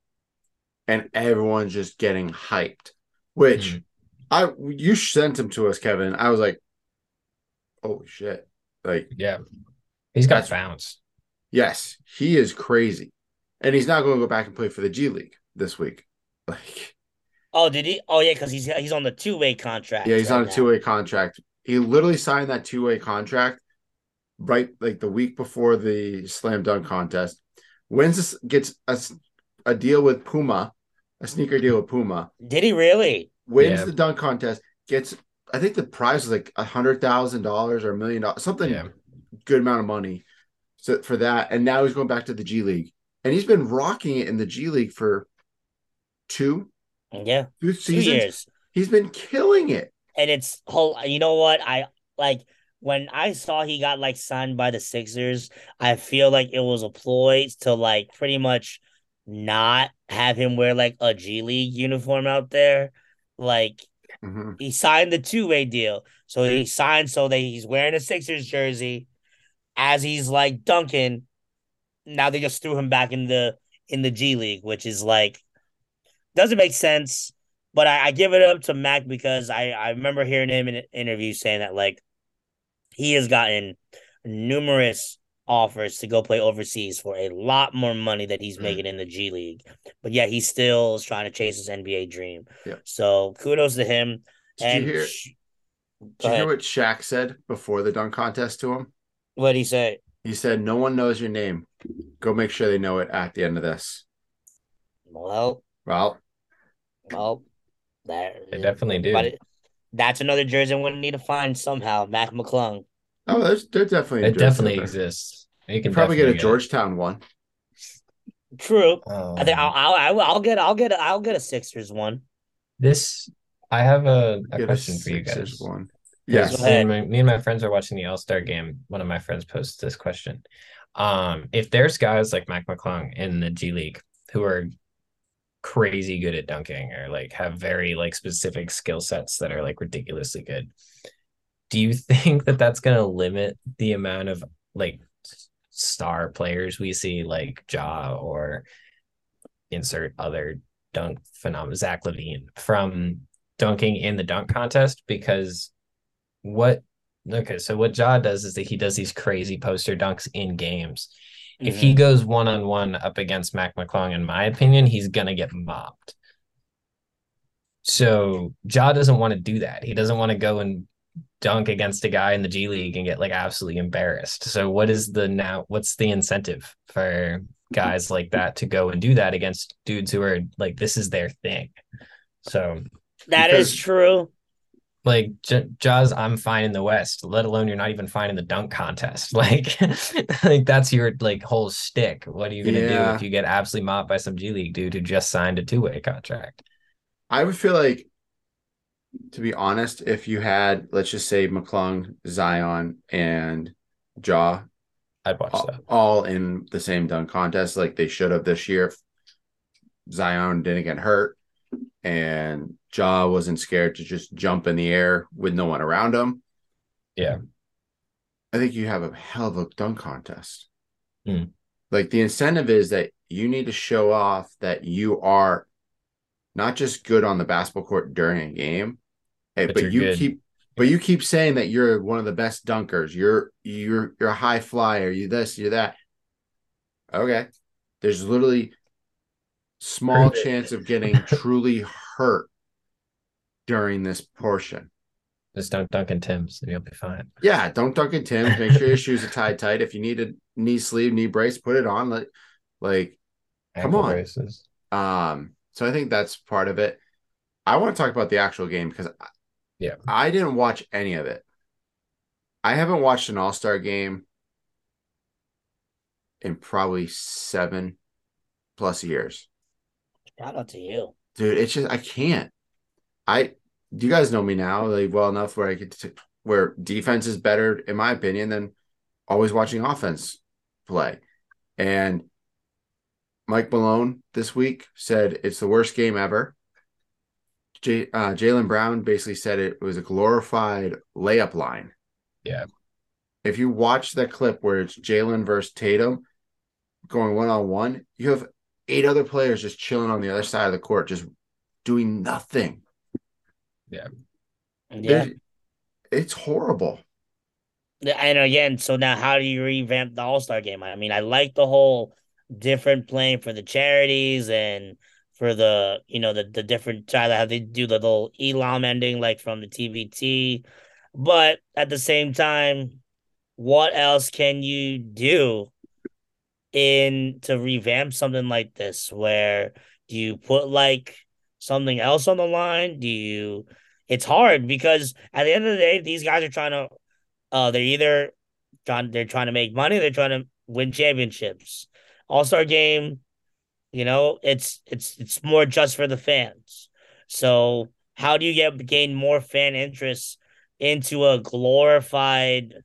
and everyone's just getting hyped. Which Mhm. I you sent him to us, Kevin. I was like, oh shit!" Like, Yeah. He's got That's- bounce. yes, he is crazy, and he's not going to go back and play for the G League this week. Like, Oh, did he? Oh, yeah, because he's he's on the two way contract. yeah, he's right on a two way contract. He literally signed that two way contract right like the week before the slam dunk contest. Wins this, gets a deal with Puma, a sneaker deal with Puma. Did he really? Wins Yeah. the dunk contest. Gets I think the prize was like a hundred thousand dollars or a million dollars, something Yeah. good amount of money. So for that, and now he's going back to the G League, and he's been rocking it in the G League for two Yeah, two two seasons. years. He's been killing it. And it's whole. You know what? I like when I saw he got like signed by the Sixers. I feel like it was a ploy to like pretty much not have him wear like a G League uniform out there. Like Mhm. he signed the two way deal. So he signed so that he's wearing a Sixers jersey as he's like dunking. Now they just threw him back in the in the G League, which is like doesn't make sense. But I, I give it up to Mac because I, I remember hearing him in an interview saying that like he has gotten numerous offers to go play overseas for a lot more money that he's mm. making in the G League. But yeah, he still is trying to chase his NBA dream. Yeah. So kudos to him. Did and you hear? sh- Did you hear what Shaq said before the dunk contest to him? What'd he say? He said, "No one knows your name. Go make sure they know it at the end of this." Well, Well, well, that They definitely do. But it- that's another jersey I'm gonna need to find somehow. Mac McClung. Oh, there's there's definitely a It jersey definitely there. exists. You You can probably get a definitely Georgetown one. True. Um, I think I'll, I'll I'll I'll get I'll get I'll get a Sixers one. this. I have a, a Get question for you guys. one. Yes. Me and, my, me and my friends are watching the All Star game. One of my friends posed this question: um, If there's guys like Mac McClung in the G League who are crazy good at dunking or like have very like specific skill sets that are like ridiculously good, do you think that that's going to limit the amount of like star players we see like Ja or insert other dunk phenomenon Zach LaVine from dunking in the dunk contest because what okay so what Ja does is that he does these crazy poster dunks in games. If Mm-hmm. he goes one on one up against Mac McClung, in my opinion, he's gonna get mopped. So Ja doesn't want to do that. He doesn't want to go and dunk against a guy in the G League and get like absolutely embarrassed. So what is the now what's the incentive for guys like that to go and do that against dudes who are like this is their thing? So That is Because- true. like J- Jaws, I'm fine in the West. Let alone you're not even fine in the dunk contest. Like, like that's your like whole stick. What are you gonna do if you get absolutely mopped by some G League dude who just signed a two way contract? I would feel like to be honest, if you had, let's just say McClung, Zion, and Ja I'd watch all, that. all in the same dunk contest like they should have this year. if Zion didn't get hurt and Ja wasn't scared to just jump in the air with no one around him. Yeah. I think you have a hell of a dunk contest. Hmm. Like the incentive is that you need to show off that you are not just good on the basketball court during a game, eh, But but, you're good. keep but you keep saying that you're one of the best dunkers. You're you're you're a high flyer. You this, you that. Okay. There's literally small chance of getting truly hurt during this portion. Just don't dunk in Timbs and you'll be fine. Yeah, don't dunk in Timbs. Make sure your shoes are tied tight. If you need a knee sleeve, knee brace, put it on. Like, like, Come on. braces. um. So I think that's part of it. I want to talk about the actual game because Yeah. I didn't watch any of it. I haven't watched an All Star game in probably seven plus years, Shout out to you. dude. It's just I can't. I you guys know me now like well enough where I get to where defense is better in my opinion than always watching offense play. And Mike Malone this week said it's the worst game ever. J- uh, Jaylen Brown basically said it was a glorified layup line. Yeah. If you watch that clip where it's Jaylen versus Tatum going one on one, you have eight other players just chilling on the other side of the court, just doing nothing. Yeah. There's- It's horrible. And again, so now how do you revamp the All Star game? I mean, I like the whole different playing for the charities and for the you know the the different to how they do the little Elam ending like from the TBT, but at the same time, what else can you do in to revamp something like this? Where do you put like something else on the line? Do you? It's hard because at the end of the day, these guys are trying to uh, they're either trying they're trying to make money, they're trying to win championships. All Star game, you know, it's it's it's more just for the fans. So how do you get gain more fan interest into a glorified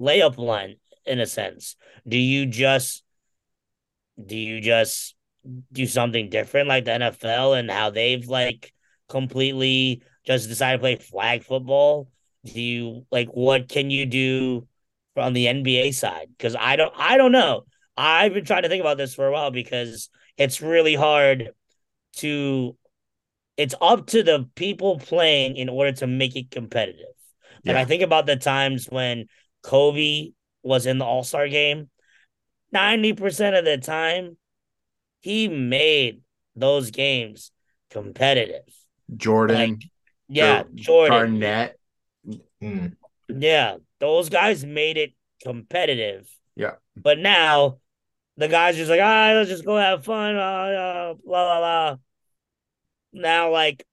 layup line in a sense? Do you just do you just do something different like the NFL and how they've like completely just decided to play flag football? do you like what can you do on the NBA side? Because I don't I don't know. I've been trying to think about this for a while because it's really hard to it's up to the people playing in order to make it competitive. Like Yeah. I think about the times when Kobe was in the All-Star game, 90% of the time he made those games competitive. Jordan, Like, Yeah, Jordan. Garnett. Mm. Yeah, those guys made it competitive. Yeah. But now the guys just like, ah, let's just go have fun. Uh, uh, blah blah blah. Now, like,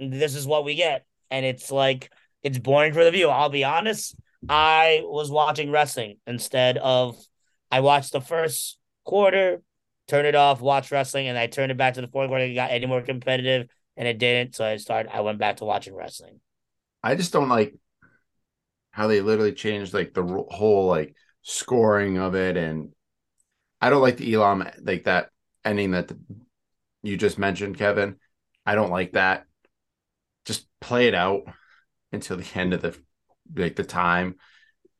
this is what we get, and it's like it's boring for the view. I'll be honest. I was watching wrestling instead of I watched the first quarter, turned it off, watched wrestling, and I turned it back to the fourth quarter. It got any more competitive, and it didn't. So I started. I went back to watching wrestling. I just don't like how they literally changed like the whole like scoring of it, and I don't like the Elam like that ending that the, you just mentioned, Kevin. I don't like that. Just play it out until the end of the like the time,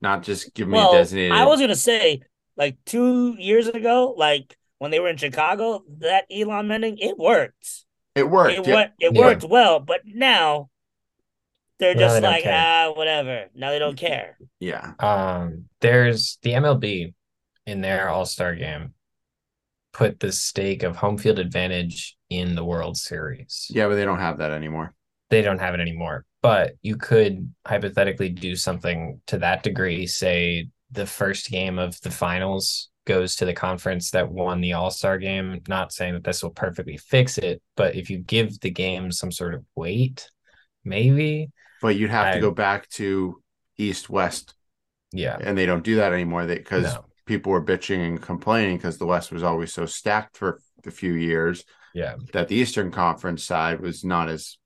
not just give me a designated. I was gonna say, like two years ago, like when they were in Chicago, that Elam ending, it worked. it worked. It yeah. went, it Yeah. worked well, but now they're Now just they like, ah, whatever. Now they don't care. yeah. Um, there's the MLB in their All Star game put the stake of home field advantage in the World Series. Yeah, but they don't have that anymore. They don't have it anymore, but you could hypothetically do something to that degree. Say the first game of the finals goes to the conference that won the All Star game. Not saying that this will perfectly fix it, but if you give the game some sort of weight, maybe, But you'd have I- to go back to East West, yeah, and they don't do that anymore. because no, people were bitching and complaining because the West was always so stacked for a few years yeah. that the Eastern Conference side was not as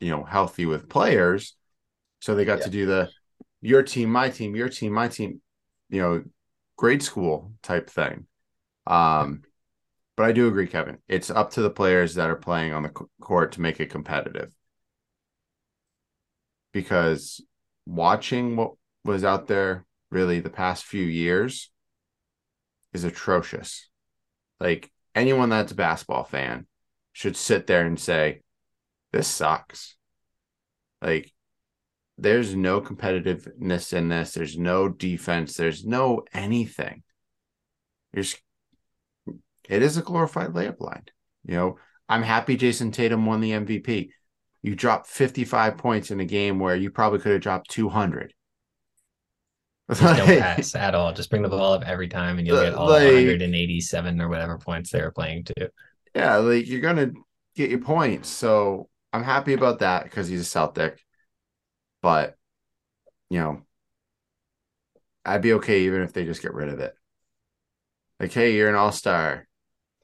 you know, healthy with players. So they got Yeah. to do the your team, my team, your team, my team, you know, grade school type thing. Um, but I do agree, Kevin. It's up to the players that are playing on the court to make it competitive. Because watching what was out there really the past few years is atrocious. Like anyone that's a basketball fan should sit there and say, This sucks. Like, there's no competitiveness in this. There's no defense. There's no anything. There's it is a glorified layup line. You know, I'm happy Jayson Tatum won the MVP. You dropped 55 points in a game where you probably could have dropped 200. Just don't pass at all. Just bring the ball up every time, and you'll get all Like- 187 or whatever points they were playing to. Yeah, like you're gonna get your points. So I'm happy about that because he's a Celtic. But you know, I'd be okay even if they just get rid of it. Like, hey, you're an all-star.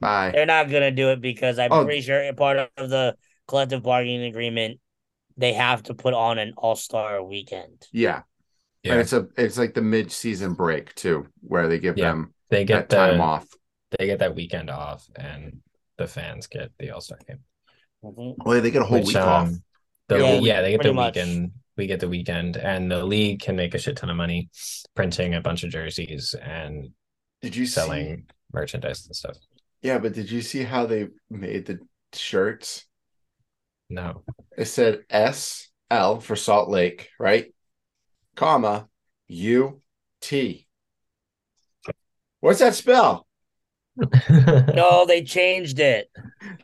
Bye. They're not gonna do it because I'm Oh. pretty sure part of the collective bargaining agreement, they have to put on an all star weekend. Yeah. Yeah. And it's a it's like the mid-season break too, where they give Yeah. them They that get the time off. they get that weekend off, and the fans get the All Star game. Mhm. Well, they get a whole Which, week off. um, The Yeah, yeah, yeah, they get pretty the much. weekend. We get the weekend, and the league can make a shit ton of money printing a bunch of jerseys and Did you selling merchandise and stuff. Yeah, but did you see how they made the shirts? No, It said S L for Salt Lake, right? Comma U T. What's that spell? No, they changed it.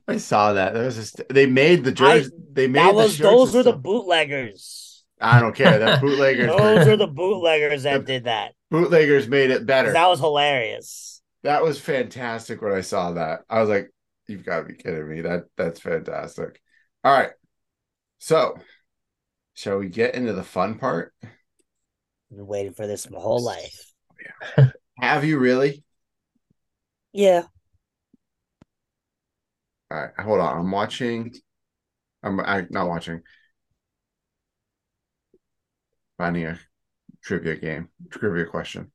I saw that. There was just they made the jersey. They made That was shirts those were the bootleggers. I don't care. That bootleggers. Those are the bootleggers that did that. bootleggers made it better. That was hilarious. That was fantastic when I saw that. I was like, you've got to be kidding me. That that's fantastic. All right. So, shall we get into the fun part? I've been waiting for this my whole life. Have you really? Yeah. All right, hold on. I'm watching. I'm I, not watching. Finding a trivia game, trivia question.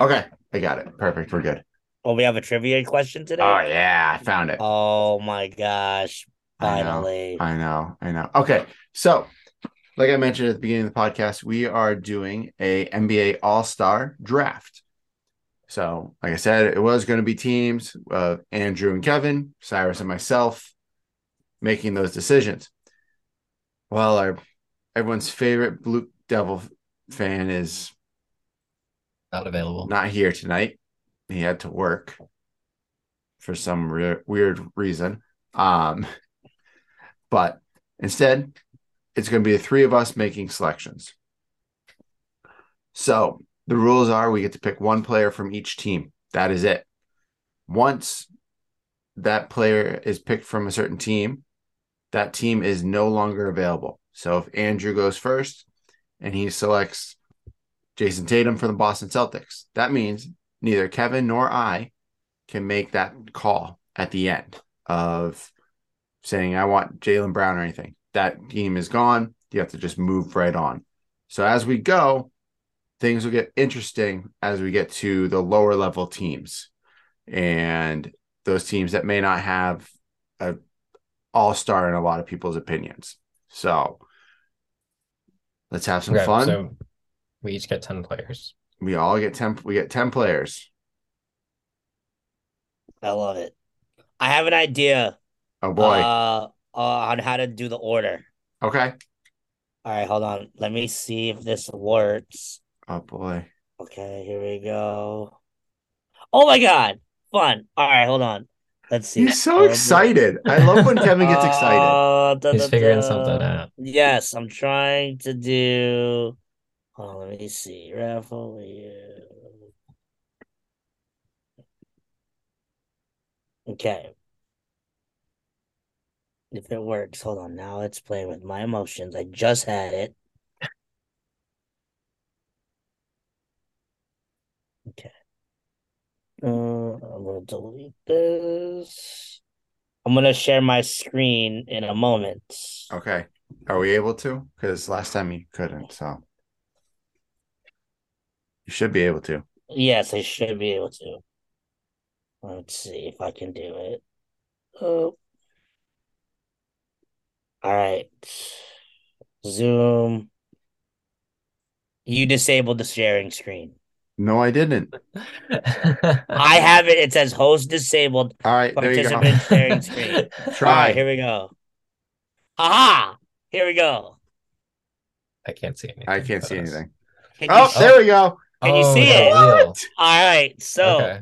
Okay, I got it. Perfect. We're good. Well, we have a trivia question today. Oh yeah, I found it. Oh my gosh. I know. Finally. I know, I know. Okay, so like I mentioned at the beginning of the podcast, we are doing a NBA All Star draft. So, like I said, it was going to be teams of Andrew and Kevin, Cyrus and myself, making those decisions. Well, our everyone's favorite Blue Devil fan is not available. not here tonight. He had to work for some re- weird reason. Um, but instead, it's going to be the three of us making selections. So the rules are we get to pick one player from each team. That is it. Once that player is picked from a certain team, that team is no longer available. So if Andrew goes first and he selects Jayson Tatum for the Boston Celtics, that means neither Kevin nor I can make that call at the end of saying, I want Jaylen Brown or anything. That team is gone. You have to just move right on. So as we go, things will get interesting as we get to the lower level teams and those teams that may not have a all-star in a lot of people's opinions. So let's have some Okay, fun. So we each get 10 players. we all get 10 we get 10 players. I love it. I have an idea Oh boy. uh, uh on how to do the order. okay. All right, hold on. Let me see if this works. Oh boy. Okay, here we go. Oh my god. Fun. All right, hold on. Let's see. He's so Uh, excited. I love when Kevin gets excited. uh, da, He's da, figuring da. something out. Yes, I'm trying to do. Hold on, let me see. Raffle. yeah. Okay. If it works, hold on. Now it's playing with my emotions. I just had it. Okay. Uh, I'm gonna delete this. I'm gonna share my screen in a moment. Okay. Are we able to? Because last time you couldn't, so you should be able to. Yes, I should be able to. Let's see if I can do it. Oh. All right. Zoom. You disabled the sharing screen. No, I didn't. I have it. It says host disabled. All right, there you go. Participant sharing screen. Try. right, here we go. Aha! Here we go. I can't see anything. I can't see us. anything. Can Oh, see- there we go. Can you Oh, see it? wheel. All right. So Okay.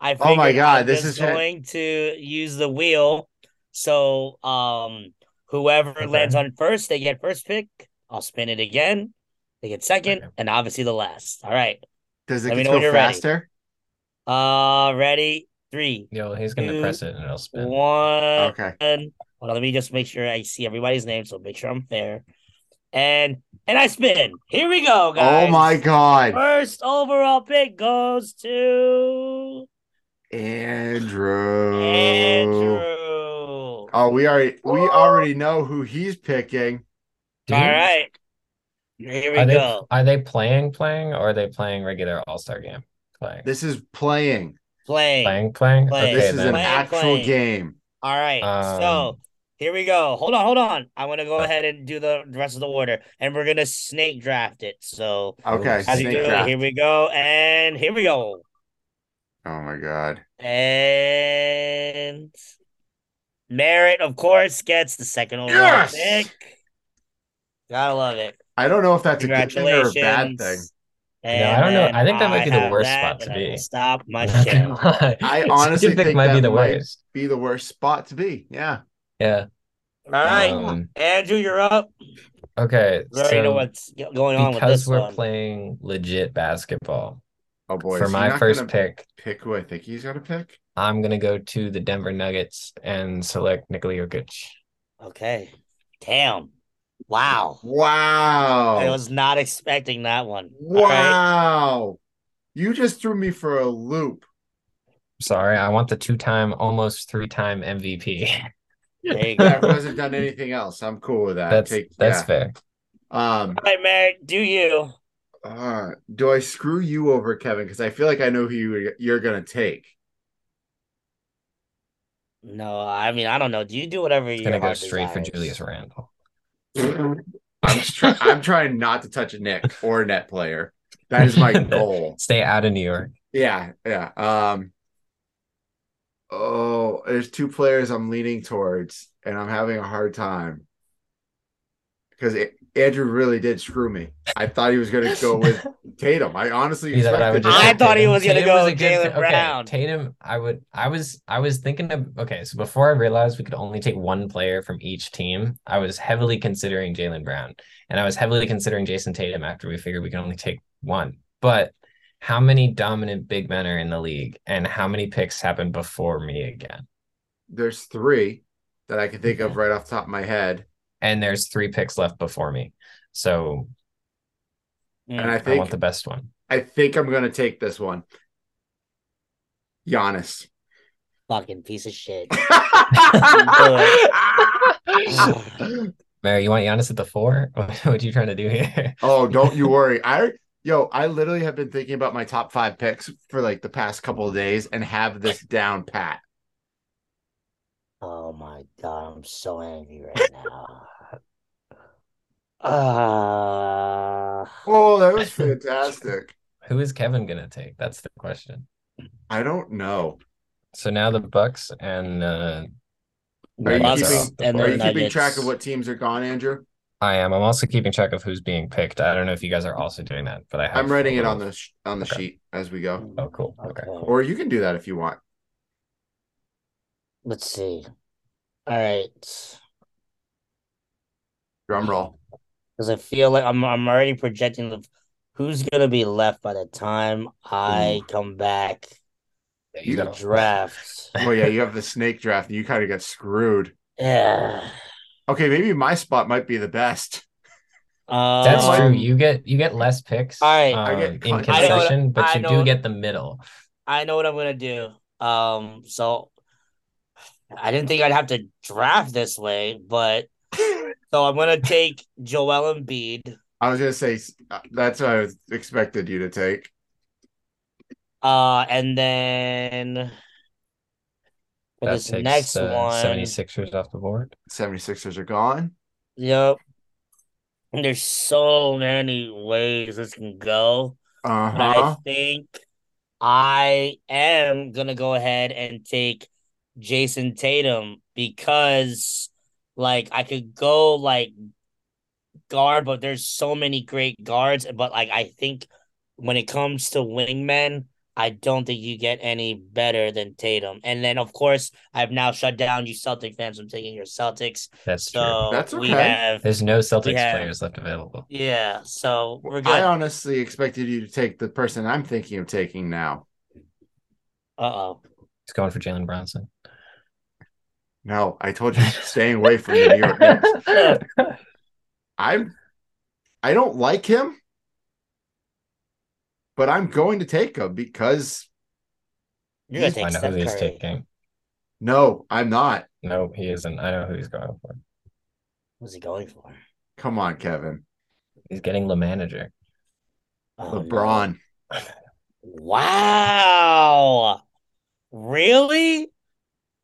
I oh my god, I'm this just is fan- going to use the wheel. So um whoever Okay. lands on first, they get first pick. I'll spin it again. They get second, Okay. and obviously the last. All right. Does it Let me get know when go you're ready. faster? Uh ready? Three, Yo, he's gonna Two, press it and it'll spin. one. Okay. Hold on, let me just make sure I see everybody's name, so make sure I'm fair. And and I spin. Here we go, guys. Oh my god. First overall pick goes to Andrew. Andrew. Oh, we already we already know who he's picking. Do All. Here we Are they go. are they playing playing or are they playing regular All Star game? Playing. This is playing. Playing. Playing playing. Playing. Okay, this is then. an Playing, actual playing. game. All right. Um, so here we go. Hold on, hold on. I'm gonna go ahead and do the rest of the order, and we're gonna snake draft it. So Okay, as you snake do, draft. here we go, and here we go, Oh my god. and Merritt, of course, gets the second overall Yes! pick. Gotta love it. I don't know if that's a good thing or a bad thing. And I don't know. I think that might be the worst that, spot to and I will be. Stop my Not shit. I honestly pick think might be the might- worst. Be the worst spot to be. Yeah. Yeah. All right, Um, Andrew, you're up. okay. We already know So what's going on with because this we're one. playing legit basketball, Oh boy. for my first pick, pick who I think he's gonna pick. I'm gonna go to the Denver Nuggets and select Nikola Jokic. Okay. Damn. Wow. Wow. I was not expecting that one. All right. Wow. You just threw me for a loop. Sorry, I want the two-time, almost three-time MVP. There you That hasn't done anything else. I'm cool with that. That's Take, that's yeah. fair. Um All right, Merritt, do you? Uh, do I screw you over, Kevin? Because I feel like I know who you, you're gonna take. No, I mean, I don't know. Do you do whatever It's your gonna go heart straight for? Julius Randle. I'm try- I'm trying not to touch a Knick or a net player. That is my goal. Stay out of New York. Yeah, yeah. Um Oh, there's two players I'm leaning towards, and I'm having a hard time because it, Andrew really did screw me. I thought he was going to go with Tatum. I honestly You thought I would just I say thought he was gonna go a good Jaylen pick. Okay, Brown. Tatum, I would, I was, I was thinking of. Okay, so before I realized we could only take one player from each team, I was heavily considering Jaylen Brown, and I was heavily considering Jayson Tatum after we figured we could only take one. But how many dominant big men are in the league, and how many picks happened before me again? There's three that I can think of right off the top of my head, And there's three picks left before me, so and I I think want the best one. I think I'm going to take this one. Giannis. Fucking piece of shit. Mary, you want Giannis at the four? what are you trying to do here? oh, don't you worry. I yo, I literally have been thinking about my top five picks for like the past couple of days and have this down pat. Oh my god, I'm so angry right now. Uh, Oh, that was fantastic. Who is Kevin gonna take? That's the question. I don't know. So now the Bucks and uh, Are you Bucks keeping, and are you keeping track of what teams are gone, Andrew? I am. I'm also keeping track of who's being picked. I don't know if you guys are also doing that, but I have. I'm writing it on the sh- on the Okay. sheet as we go. Oh, cool. Okay. Okay. Or you can do that if you want. Let's see. All right. Drum roll. Because I feel like I'm I'm already projecting the who's gonna be left by the time I come back There You you to draft. Oh yeah, you have the snake draft and you kind of get screwed. Yeah. Okay, maybe my spot might be the best. Um, That's true. You get you get less picks All right. I get um, in con- I what- concession, but I you know do get the middle. I know what I'm gonna do. Um, so I didn't think I'd have to draft this way, but So I'm gonna take Joel Embiid. I was gonna say uh, that's what I expected you to take. Uh, and then for That this takes next the one, 76ers off the board. 76ers are gone. Yep. And there's so many ways this can go. Uh But I think I am gonna go ahead and take Jayson Tatum because like I could go like guard, but there's so many great guards. But like I think when it comes to wingmen, I don't think you get any better than Tatum. And then of course I've now shut down you Celtic fans from taking your Celtics. That's true. So That's we okay. have There's no Celtics have- players left available. yeah, so we're I good. Uh honestly expected you to take the person I'm thinking of taking now. Uh oh. He's going for Jalen Brunson. No, I told you staying away from the New York Knicks. I'm I don't like him, but I'm going to take him because You're gonna He's- take I know Steph who he's Curry. taking. no, I'm not. No, he isn't. I know who he's going for. What's he going for? Come on, Kevin. He's getting the manager. Oh, no. LeBron. Wow. Really?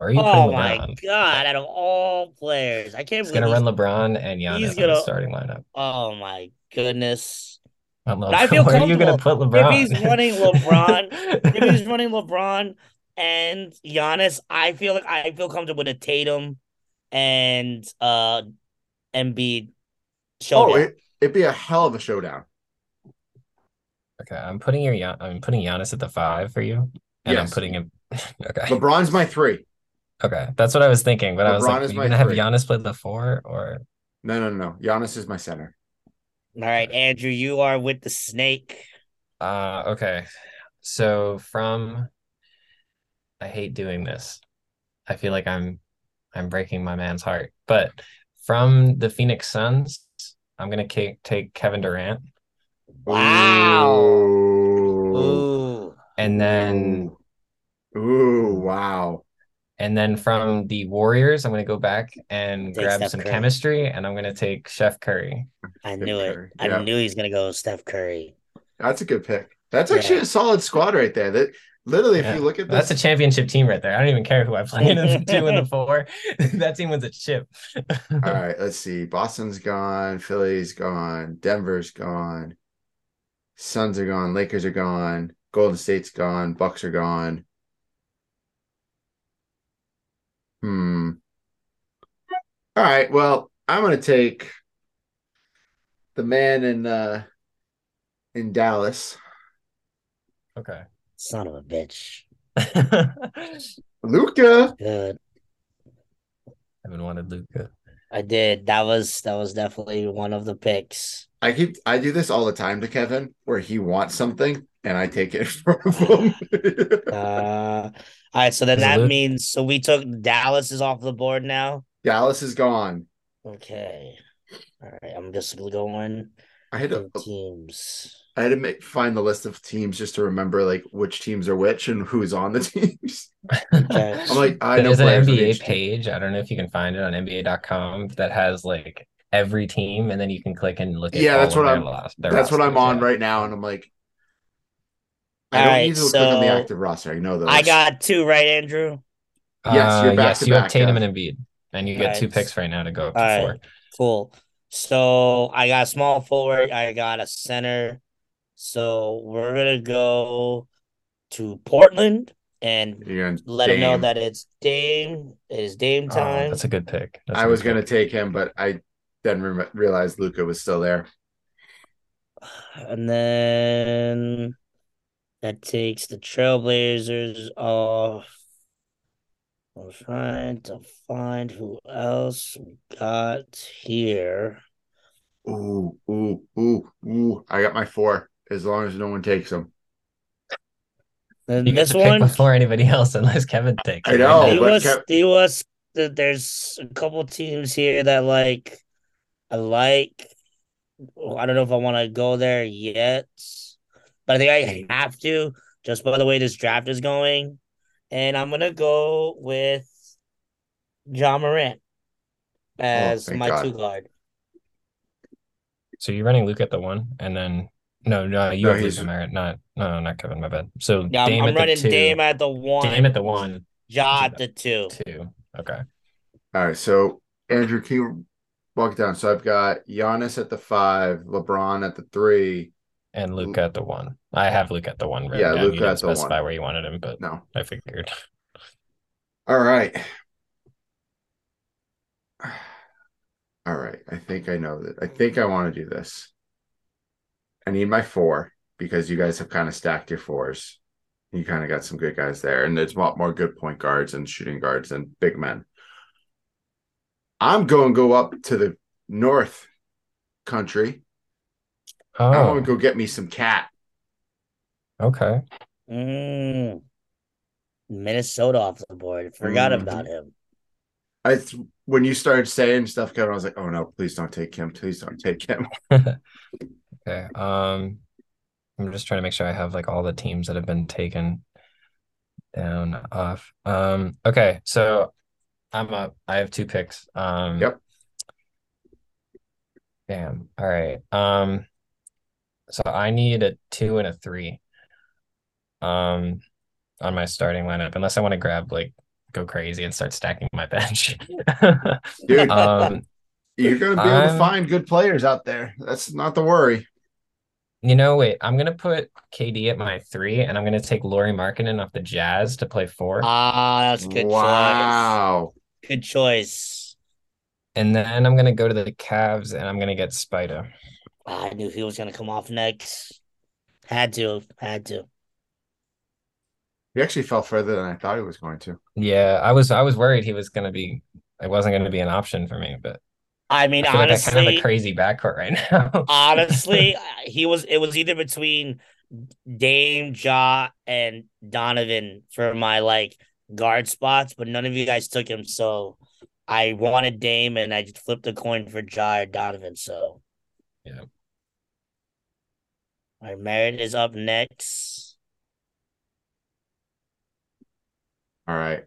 Or are you Oh my LeBron? god, out of all players. I can't He's gonna he's- run LeBron and Giannis he's on the gonna- starting lineup. Oh my goodness. I don't know. But I feel Where are you gonna put. LeBron? If he's running LeBron, If he's running LeBron and Giannis, I feel like I feel comfortable with a Tatum and uh Embiid showdown. Oh, it, it'd be a hell of a showdown. Okay, I'm putting your I'm putting Giannis at the five for you, and I'm putting him. okay, LeBron's my three. Okay, that's what I was thinking. But I was like, is are you gonna have three. Giannis play the four or? No, no, no. Giannis is my center. All right, Andrew, you are with the snake. Uh, okay. So from, I hate doing this. I feel like I'm, I'm breaking my man's heart. But from the Phoenix Suns, I'm gonna take take Kevin Durant, Wow. Ooh. Ooh. And then Ooh. Ooh, wow. And then from the Warriors, I'm gonna go back and Take grab Steph some Curry. chemistry, and I'm gonna take Chef Curry. I knew it. Curry, I yeah. knew he's gonna go Steph Curry. That's a good pick. That's actually Yeah. a solid squad right there. That literally, if you look at That's a championship team right there. I don't even care who I play in the two and the four. that team wins a chip. all right, let's see. Boston's gone, Philly's gone, Denver's gone, Suns are gone, Lakers are gone, Golden State's gone, Bucks are gone. Hmm. All right, well, I'm gonna take the man in uh in Dallas, Okay. Son of a bitch. Luka. Good. Haven't wanted Luka. I did. That was that was definitely one of the picks. I keep I do this all the time to Kevin, where he wants something and I take it from him. Uh, all right, so then Is that Luke- means so we took Dallas is off the board now. Dallas is gone. Okay. All right, I'm just going I had to teams. I had to make find the list of teams just to remember like which teams are which and who's on the teams. Okay. I'm like, I know There's an players NBA each team. page. I don't know if you can find it on NBA.com that has like every team, and then you can click and look at Yeah, that's what I'm- lost- their That's what I'm on yeah. right now, and I'm like, I All don't right, need to click on the so active roster. I know those. I got two right, Andrew. Yes, you're Uh, yes, to you have Tatum and Embiid, and you get two picks right now to go up to All four. right. Cool. So I got a small forward. I got a center. So we're gonna go to Portland and You're gonna let him know that it's Dame. It is Dame Oh, time. that's a good pick. That's a I good was gonna pick. take him, but I then re- realized Luka was still there. And then that takes the Trailblazers off. I'm trying to find who else we got here. Ooh, ooh, ooh, ooh! I got my four. As long as no one takes them. And You get this to pick one, before anybody else, unless Kevin takes. I it. know, he but was, Kev- he was. There's a couple teams here that like, I like. I don't know if I want to go there yet, but I think I have to just by the way this draft is going, and I'm gonna go with Ja Morant oh, as Oh, my God. two guard. So you're running Luke at the one, and then no, no, you No, have Luke he's- and Merritt, not no, not Kevin. My bad. So Yeah, I'm, Dame I'm at running the two, Dame at the one, Dame at the one, Ja at the two. two. Okay. All right, so Andrew, can you walk it down? So I've got Giannis at the five, LeBron at the three. And mm-hmm. Luke at the one. I have Luke at the one. written Yeah, down. Luke you didn't at the one. specify where you wanted him, but No. I figured. All right. All right. I think I know that. I think I want to do this. I need my four because you guys have kind of stacked your fours. You kind of got some good guys there, and there's a lot more good point guards and shooting guards and big men. I'm going to go up to the north country. I Oh, want to go get me some cat. okay. Mm. Minnesota off the board. Forgot Mhm. about him. I th- when you started saying stuff, Kevin, I was like, "Oh no, please don't take him! Please don't take him!" Okay. Um, I'm just trying to make sure I have like all the teams that have been taken down off. Um, okay, so I'm up. I have two picks. Um, Yep. Damn. All right. Um, so I need a two and a three. Um, on my starting lineup, unless I want to grab like go crazy and start stacking my bench. Dude, Um, You're going to be able to I'm- find good players out there. That's not the worry. You know, wait, I'm gonna put KD at my three, and I'm gonna take Lauri Markkanen off the Jazz to play four. Ah, that's a good wow. choice. Good choice. And then I'm gonna go to the Cavs and I'm gonna get Spida. I knew he was gonna come off next. Had to, had to. He actually fell further than I thought he was going to. Yeah, I was I was worried he was gonna be it wasn't gonna be an option for me, but I mean, I feel like I kind of a crazy backcourt right now. honestly, he was. It was either between Dame, Ja, and Donovan for my like guard spots, but none of you guys took him. So I wanted Dame, and I just flipped a coin for Ja or Donovan. So Yeah. All right, Merritt is up next. All right.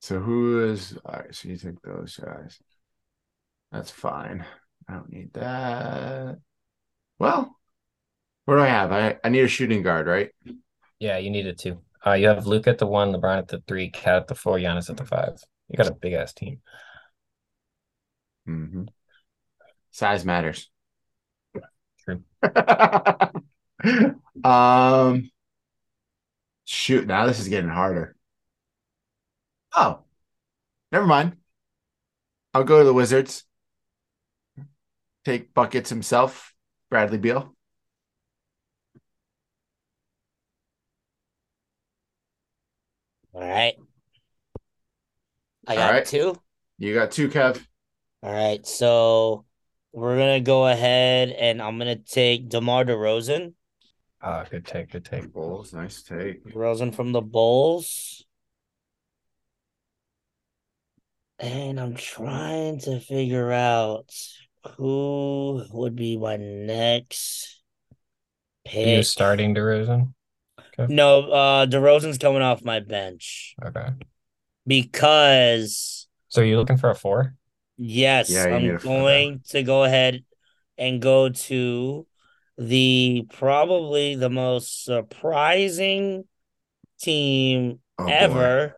So who is all right, so you take those guys. That's fine. I don't need that. Well, what do I have? I, I need a shooting guard, right? Yeah, you needed two. Uh, you have Luke at the one, LeBron at the three, KAT at the four, Giannis at the five. You got a big ass team. Mm-hmm. Size matters. True. um shoot, now this is getting harder. Oh, never mind. I'll go to the Wizards. Take buckets himself, Bradley Beal. All right. I got right. two. You got two, Kev. All right, so we're gonna go ahead and I'm gonna take DeMar DeRozan. Ah, good take, good take. Bulls, nice take. DeRozan from the Bulls. And I'm trying to figure out who would be my next Are you pick. starting DeRozan? No, uh DeRozan's coming off my bench Okay. because So you're looking for a four? yes, Yeah, I'm going to go ahead and go to the probably the most surprising team Oh, boy. ever.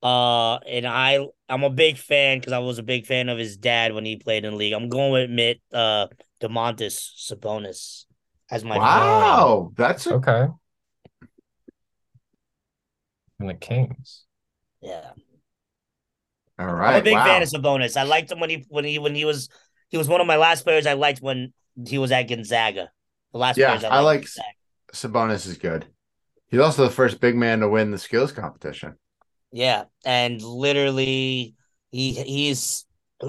Uh, and I I'm a big fan because I was a big fan of his dad when he played in the league. I'm going to admit uh Domantas Sabonis as my Wow, that's a Okay. And the Kings. yeah. All right. I'm a big wow. fan of Sabonis. I liked him when he when he when he was he was one of my last players I liked when he was at Gonzaga. The last Yeah, players I like-. Sabonis is good. He's also the first big man to win the skills competition. Yeah, and literally, he he's.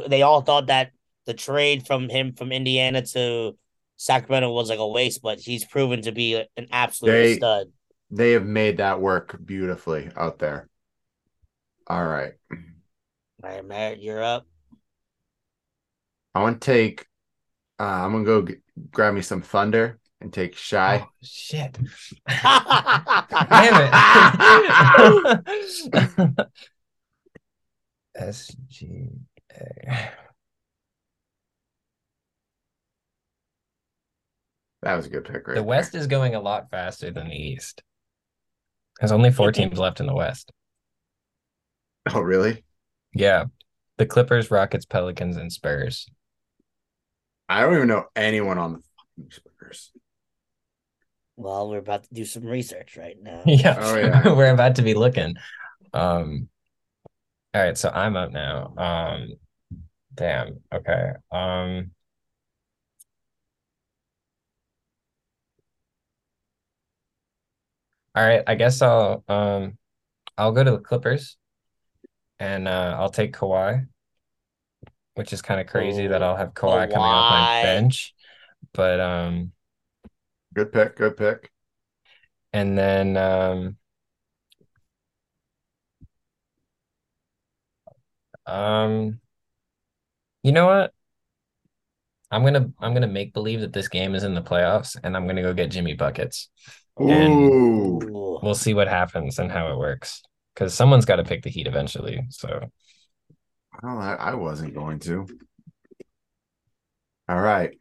They all thought that the trade from him from Indiana to Sacramento was like a waste, but he's proven to be an absolute They- stud. They have made that work beautifully out there. All right. All right, Merritt, you're up. I want to take uh, I'm gonna go g- grab me some thunder and take Shai. Oh, shit. Damn Damn it. SGA. That was a good pick, right? The West is going a lot faster than the East. There's only four teams left in the West. Oh, really? Yeah. The Clippers, Rockets, Pelicans, and Spurs. I don't even know anyone on the fucking Spurs. Well, we're about to do some research right now. Yeah. Oh, yeah. We're about to be looking. Um all right, so I'm up now. Um damn. Okay. Um all right, I guess I'll um I'll go to the Clippers and uh I'll take Kawhi, which is kind of crazy that Oh, I'll have Kawhi coming off my bench. But um Good pick. Good pick. and then um um you know what? I'm gonna I'm gonna make believe that this game is in the playoffs and I'm gonna go get Jimmy buckets. Ooh. Ooh. We'll see what happens and how it works. Because someone's got to pick the Heat eventually. So Well, I, I wasn't going to. All right.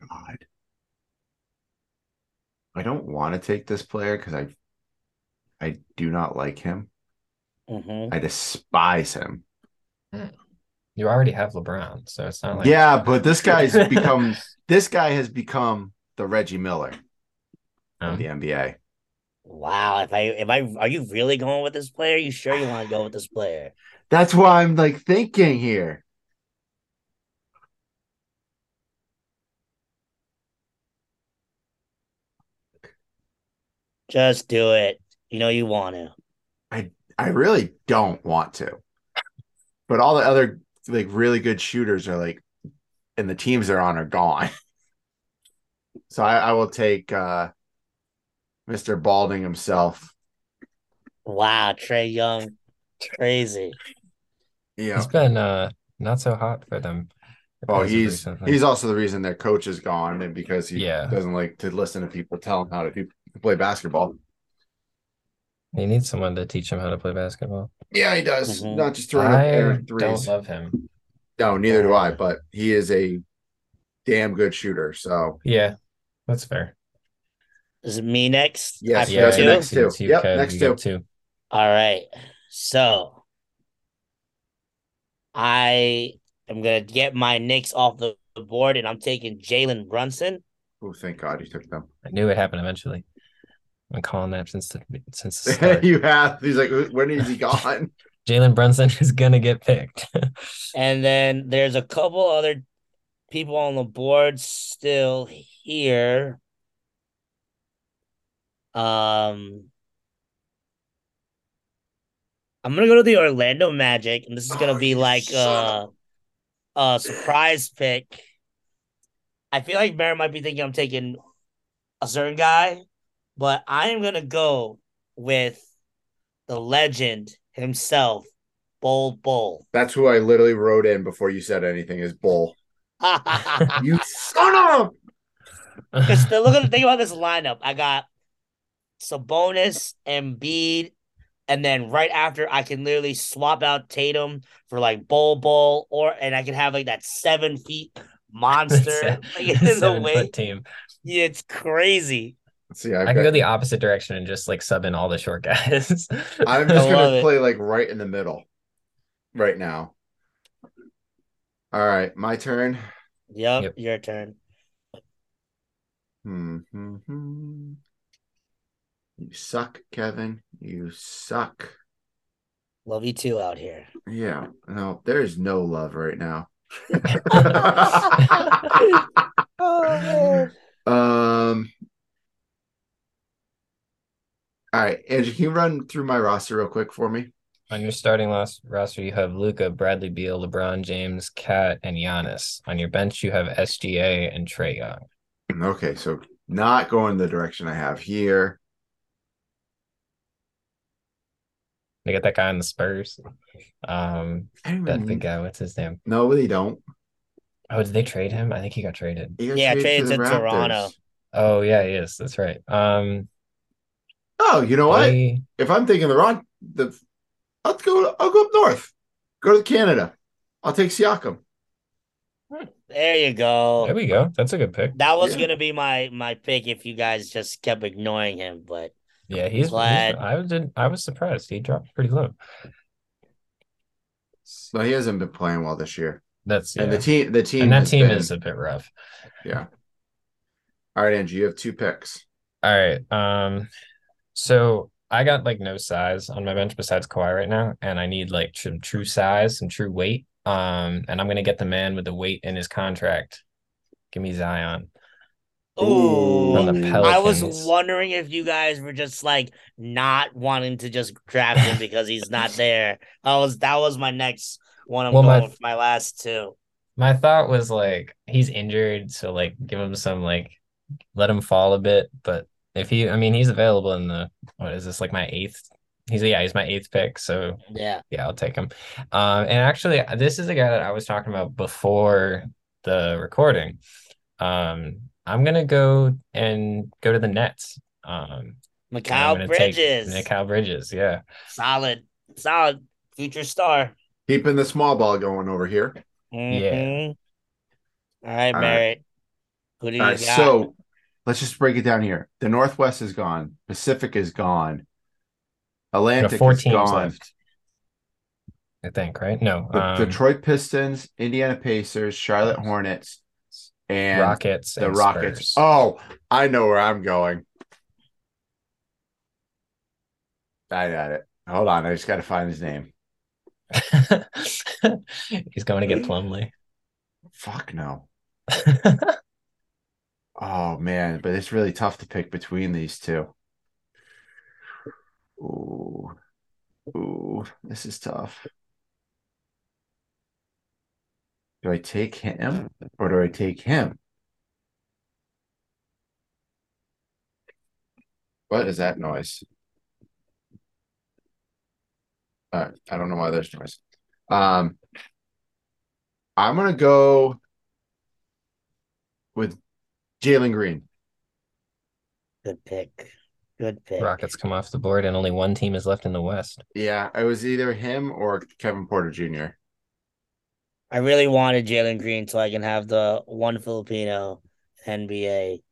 God. I don't want to take this player because I I do not like him. Mhm. I despise him. you already have LeBron, so it's not like yeah, but this guy's become this guy has become the Reggie Miller of um, the NBA. Wow. If I if I are you really going with this player? Are You sure you want to go with this player? That's why I'm like thinking here. Just do it. You know you want to. I I really don't want to. But all the other like really good shooters are like and the teams they're on are gone. So I, I will take uh Mr. Balding himself. Wow, Trae Young, crazy. Yeah. he's been uh not so hot for them. Oh, he's he's also the reason their coach is gone and because he Yeah. doesn't like to listen to people tell him how to do- play basketball. he needs someone to teach him how to play basketball. Yeah, he does. Mhm. Not just throwing up I air don't love him. No, neither do I, but he is a damn good shooter. So Yeah, that's fair. Is it me next? Yes, Yeah, that's pick two? next two. it's Yep, next two. two. All right. So I am gonna get my Knicks off the the board, and I'm taking Jalen Brunson. oh thank God you took them. I knew it happened eventually. I've been calling that since the since the start. you have he's like when is he gone? Jalen Brunson is gonna get picked. And then there's a couple other people on the board still here. Um, I'm gonna go to the Orlando Magic, and this is gonna Oh, be like a a surprise pick. I feel like Bear might be thinking I'm taking a certain guy, but I am gonna go with the legend himself, Bol Bol. That's who I literally wrote in before you said anything is bull. You son of Because look at the thing about this lineup. I got Sabonis and Embiid, and then right after I can literally swap out Tatum for like Bol Bol, or and I can have like that seven feet monster like, in the way. foot team. Yeah, it's crazy. See, I've I could got, go the opposite direction and just like sub in all the short guys. I'm just gonna it. play like right in the middle right now. All right, my turn. Yep, Yep. your turn. Hmm, hmm, hmm. You suck, Kevin. You suck. Love you too out here. Yeah, no, there is no love right now. Oh, um. All right, Andrew, can you run through my roster real quick for me? On your starting last roster, you have Luka, Bradley Beal, LeBron James, KAT, and Giannis. On your bench, you have SGA and Trae Young. Okay, so not going the direction I have here. They got that guy on the Spurs. Um, I don't that even- big guy. What's his name? No, they don't. Oh, did they trade him? I think he got traded. He got Yeah, traded traded to Toronto. Oh yeah, he is. That's right. Um, Oh, you know what? they- If I'm thinking the wrong, the I'll go. I'll go up north. Go to Canada. I'll take Siakam. There you go. There we go. That's a good pick. That was Yeah. gonna be my my pick if you guys just kept ignoring him, but Yeah, he's, he's Glad. I was I was surprised. He dropped pretty low. So he hasn't been playing well this year. That's yeah. And the team the team and that team been- is a bit rough. yeah. All right, Andrew, you have two picks. All right. Um, so I got like no size on my bench besides Kawhi right now, and I need like some true size, some true weight. Um, and I'm gonna get the man with the weight in his contract. Give me Zion. Ooh, From the I was wondering if you guys were just like not wanting to just draft him because he's not there. That was that was my next one. I'm Well, my- with my last two. My thought was like he's injured, so like give him some like let him fall a bit. But if he, I mean, he's available in the what is this like my eighth? He's yeah, he's my eighth pick. So Yeah. yeah, I'll take him. Um, and actually, this is a guy that I was talking about before the recording. Um, I'm gonna go and go to the Nets. Um, and I'm Mikal gonna take Bridges. Mikal Bridges, yeah. Solid. Solid. Future star. Keeping the small ball going over here. Mhm. All right, All right. Merritt. Who do you All right, got? so let's just break it down here. The Northwest is gone. Pacific is gone. There are Atlantic four is teams gone. left. I think, right? No, The um, Detroit Pistons, Indiana Pacers, Charlotte Hornets, and Rockets, the and Rockets. Spurs. Oh, I know where I'm going. I got it. Hold on, I just got to find his name. He's going to get Plumlee. Fuck no. Oh man, but it's really tough to pick between these two. Ooh, ooh, this is tough. Do I take him or do I take him? What is that noise? Uh, I don't know why there's noise. Um, I'm gonna go with Jalen Green. Good pick. Good pick. Rockets come off the board, and only one team is left in the West. Yeah, it was either him or Kevin Porter Jr. I really wanted Jalen Green so I can have the one Filipino NBA.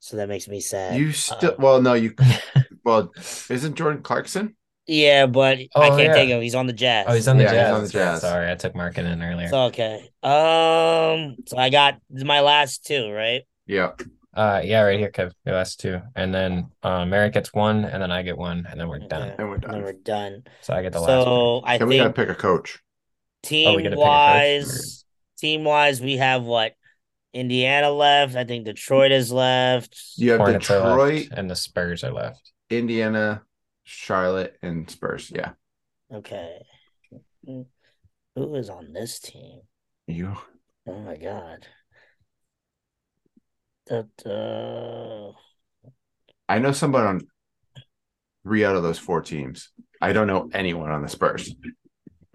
So that makes me sad. You still Uh, well, no, you well, isn't Jordan Clarkson? yeah, but I Oh, can't yeah. take him. He's on the Jazz. Oh, he's on the Yeah, he's Jazz. on the Jazz. Sorry, I took Markkanen earlier. It's okay. Um, so I got my last two, right? Yeah. Uh, yeah, right here, Kev. Your last two, and then uh, Merritt gets one, and then I get one, and then we're done. Okay. And we're done. And done. we're done. So I get the last one. So I And we gotta pick a coach. We team gotta pick a coach? wise, team wise, we have what? Indiana left. I think Detroit is left. You have Hornets Detroit, left, and the Spurs are left. Indiana, Charlotte, and Spurs. Yeah. Okay. Who is on this team? You Oh my god. That uh I know somebody on three out of those four teams. I don't know anyone on the Spurs.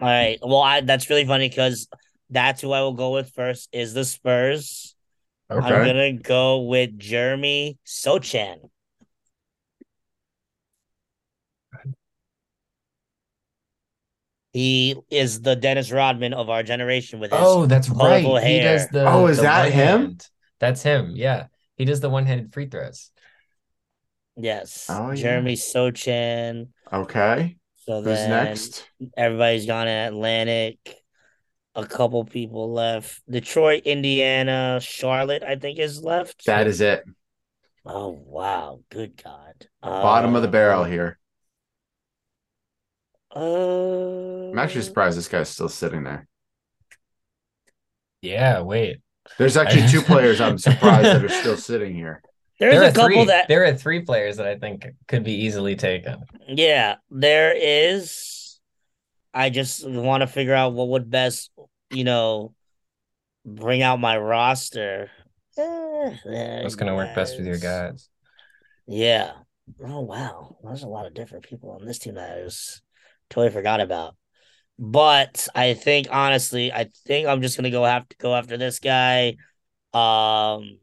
All right. Well, I that's really funny because that's who I will go with first is the Spurs. I'm gonna go with Jeremy Sochan. He is the Dennis Rodman of our generation with his Oh, that's right. colorful He does the. Oh, is the that one him? hand. That's him. Yeah, he does the one-handed free throws. yes, Oh, yeah. Jeremy Sochan. Okay. So Who's then next? everybody's gone to Atlantic. A couple people left. Detroit, Indiana, Charlotte, I think is left. That is it. Oh wow, good God. Bottom of the barrel Uh, here. Uh, I'm actually surprised this guy's still sitting there. Yeah. Wait. There's actually two players I'm surprised that are still sitting here. There's there a are couple three. that There are three players that I think could be easily taken. yeah, there is. I just want to figure out what would best, you know, bring out my roster. What's gonna work best with your guys. guys? Yeah. Oh wow, there's a lot of different people on this team that I was totally forgot about. But I think honestly, I think I'm just gonna go have to go after this guy. Um,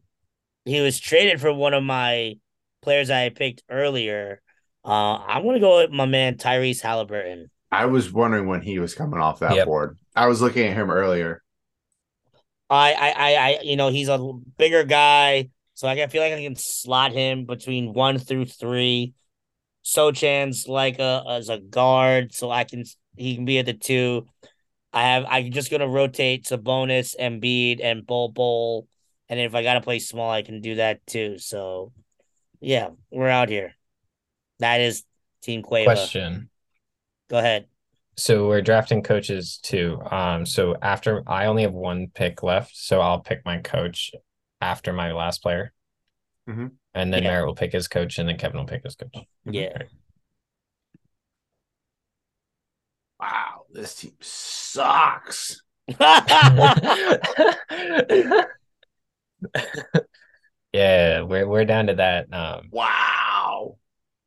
he was traded for one of my players I picked earlier. Uh, I'm gonna go with my man Tyrese Halliburton. I was wondering when he was coming off that Yep. board. I was looking at him earlier. I, I, I, I, you know, he's a bigger guy, so I can feel like I can slot him between one through three. Sochan's like a as a guard, so I can he can be at the two. I have I'm just gonna rotate Sabonis, Embiid, and Bol Bol, and if I gotta play small, I can do that too. So, yeah, we're out here. That is Team Quavo. Question. Go ahead. So we're drafting coaches too. Um, so after I only have one pick left, so I'll pick my coach after my last player. Mhm. And then Yeah. Merritt will pick his coach, and then Kevin will pick his coach. Yeah. Wow, this team sucks. yeah, we're we're down to that um Wow.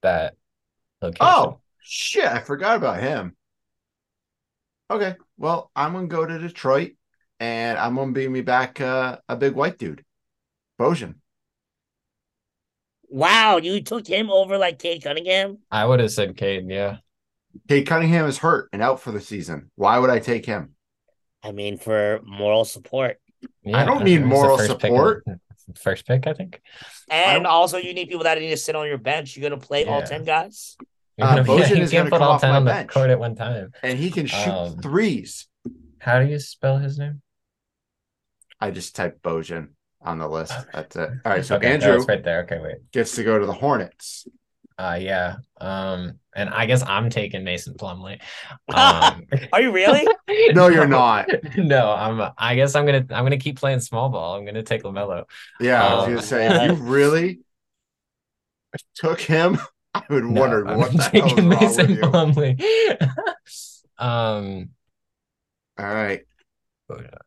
that location. Oh shit! I forgot about him. Okay, well, I'm gonna go to Detroit, and I'm gonna be me back uh, a big white dude, Bojan. wow, you took him over like Cade Cunningham? I would have said Cade, yeah. Cade Cunningham is hurt and out for the season. Why would I take him? I mean, for moral support. Yeah, don't need it moral first pick in- support. first pick, I think. And I- also, you need people that need to sit on your bench. You're going to play all 10 guys? Uh, Yeah, Bojan you is can't gonna put come all off 10 my on the bench. court at one time. And he can shoot Um, threes. How do you spell his name? I just typed Bojan on the list. That's it. All right, so okay, Andrew that's right there. Okay, wait. gets to go to the Hornets. Uh yeah. Um and I guess I'm taking Mason Plumlee. Um Are you really? No, you're not. No, I'm I guess I'm gonna I'm gonna keep playing small ball. I'm gonna take LaMelo. Yeah, I was Um, gonna say if you really took him, I would No, wonder I'm what the hell is taking Mason you. Plumlee. um All right,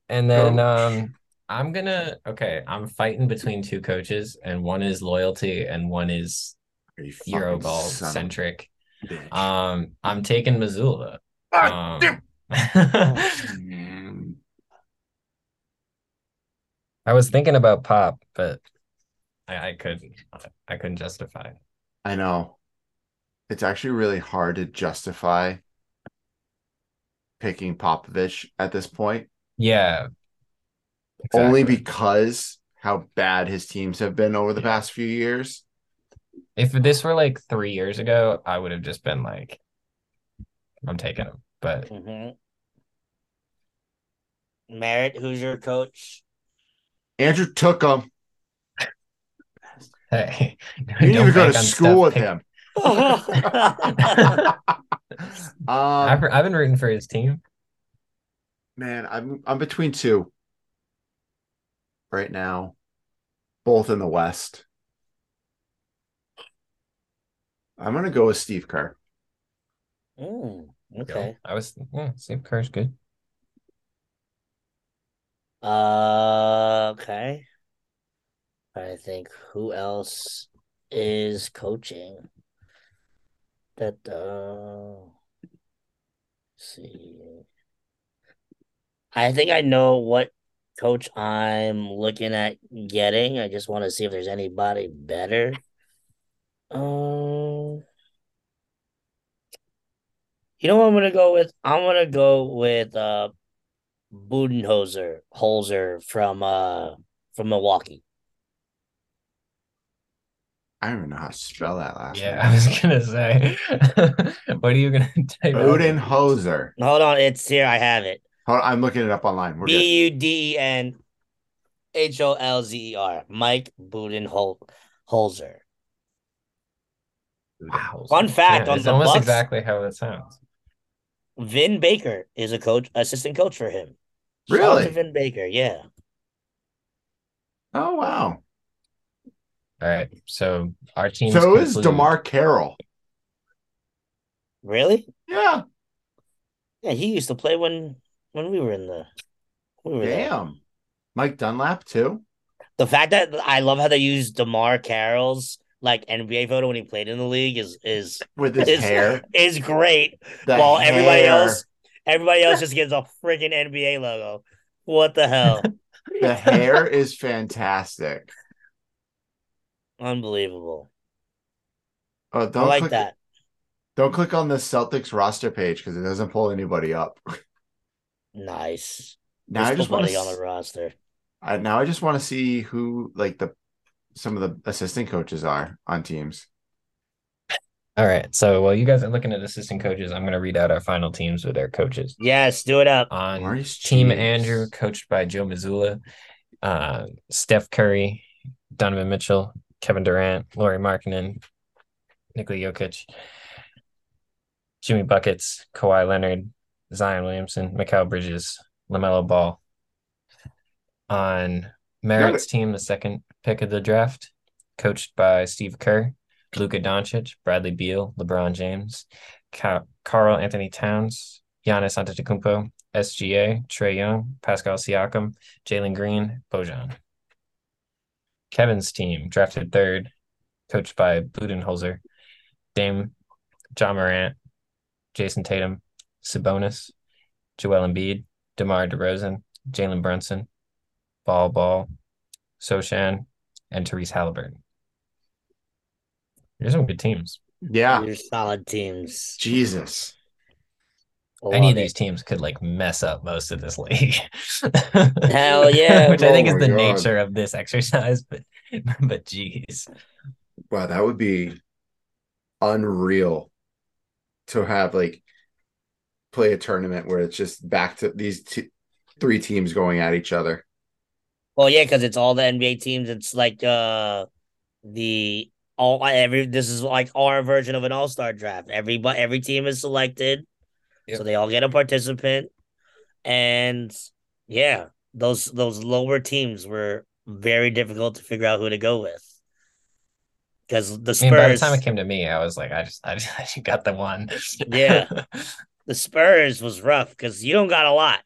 and then um I'm gonna okay, I'm fighting between two coaches, and one is loyalty and one is you fucking Euroball centric. Um I'm taking Mazzulla. Um. I was thinking about pop, but I, I couldn't. I couldn't justify. it. I know. It's actually really hard to justify picking Popovich at this point, Yeah. only because how bad his teams have been over the Yeah. past few years. If this were like three years ago, I would have just been like, I'm taking him. But hmm Merritt, who's your coach? Andrew took him. hey, You didn't even go to school with him. That's I've, um, I've been rooting for his team. man, I'm I'm between two right now, both in the West. I'm gonna go with Steve Kerr. Mm, Go. okay. I was yeah, Steve Kerr's good. Uh, okay. I think who else is coaching? That uh, see. I think I know what coach I'm looking at getting. I just want to see if there's anybody better. Um, you know what I'm gonna go with? I'm gonna go with uh Budenholzer, Holzer from uh from Milwaukee. I don't even know how to spell that last Yeah, name. I was gonna say. what are you gonna type? Budenholzer. Hold on, it's here. I have it. Hold on, I'm looking it up online. We're. B U D E N H O L Z E R. Mike Budenholzer. Wow. Fun fact on it's the almost Bucks- exactly how it sounds. Vin Baker is a coach, assistant coach for him. Shout out Really? to Vin Baker, yeah. Oh wow. All right. So our team. So is DeMarre Carroll. Really? Yeah. Yeah, he used to play when when we were in the we were there. Damn. Mike Dunlap too. The fact that I love how they use Demar Carroll's like NBA photo when he played in the league is is With his is, hair. is great. The while everybody else everybody else just gets a freaking NBA logo. What the hell? The hair is fantastic. Unbelievable. Oh, don't like click, that. Don't click on the Celtics roster page because it doesn't pull anybody up. Nice. Now I just want to on the roster. I, now I just want to see who like the some of the assistant coaches are on teams. All right. So while you guys are looking at assistant coaches, I'm going to read out our final teams with their coaches. Yes, do it up. On Maurice Team James. Andrew, coached by Joe Mazzulla, uh, Steph Curry, Donovan Mitchell, Kevin Durant, Lauri Markkanen, Nikola Jokic, Jimmy Buckets, Kawhi Leonard, Zion Williamson, Mikal Bridges, LaMelo Ball. On Merritt's team, the second pick of the draft, coached by Steve Kerr, Luka Doncic, Bradley Beal, LeBron James, Ca- Karl Anthony Towns, Giannis Antetokounmpo, SGA, Trae Young, Pascal Siakam, Jalen Green, Bojan. Kevin's team, drafted third, coached by Budenholzer, Dame, Ja Morant, Jayson Tatum, Sabonis, Joel Embiid, DeMar DeRozan, Jalen Brunson, Bol Bol, Sochan, and Tyrese Haliburton. There's some good teams. Yeah, Your solid teams. Jesus. Any of Love it. these teams could like mess up most of this league. Hell yeah. Which I think Oh is the God. nature of this exercise, but but geez. Wow, that would be unreal to have like play a tournament where it's just back to these t- three teams going at each other. Well, yeah, because it's all the NBA teams. It's like uh the all every this is like our version of an all star draft. Every but every team is selected, Yep. so they all get a participant, and yeah, those those lower teams were very difficult to figure out who to go with because the I mean, by the time it came to me, I was like, I just I just, I just got the one. Yeah. the Spurs was rough because you don't got a lot.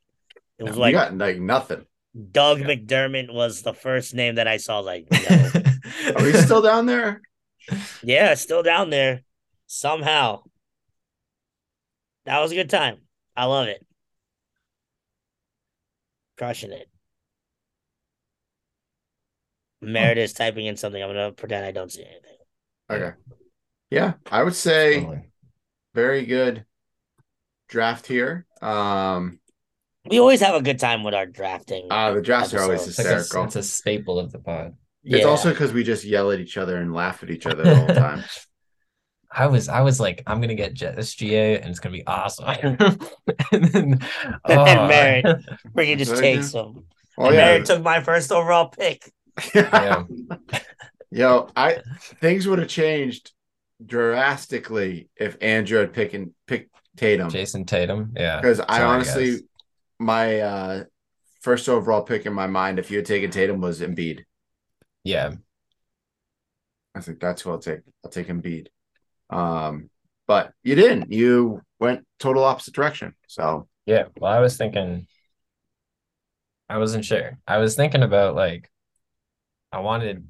It was we like got like nothing. Doug Yeah. McDermott was the first name that I saw. Like, no. Are we still down there? Yeah, still down there somehow. That was a good time. I love it. Crushing it. Meredith's typing in something. I'm gonna pretend I don't see anything. Okay. Yeah, I would say very good draft here. Um We always have a good time with our drafting. uh the drafts are always Episodes. It's like a, hysterical. it's a staple of the pod. It's Yeah. also because we just yell at each other and laugh at each other all the whole time. I was I was like, I'm gonna get Jet SGA and it's gonna be awesome. and then, And Merritt. oh, freaking just Very takes good. them. Oh and yeah. Merritt took my first overall pick. yeah. Yo, I things would have changed drastically if Andrew had picked and picked Tatum. Jayson Tatum. Yeah. Because I honestly guys. My uh first overall pick in my mind, if you had taken Tatum, was Embiid. Yeah. I think that's who I'll take. I'll take Embiid. Um, but you didn't. You went total opposite direction. So Yeah. Well, I was thinking, I wasn't sure. I was thinking about like, I wanted,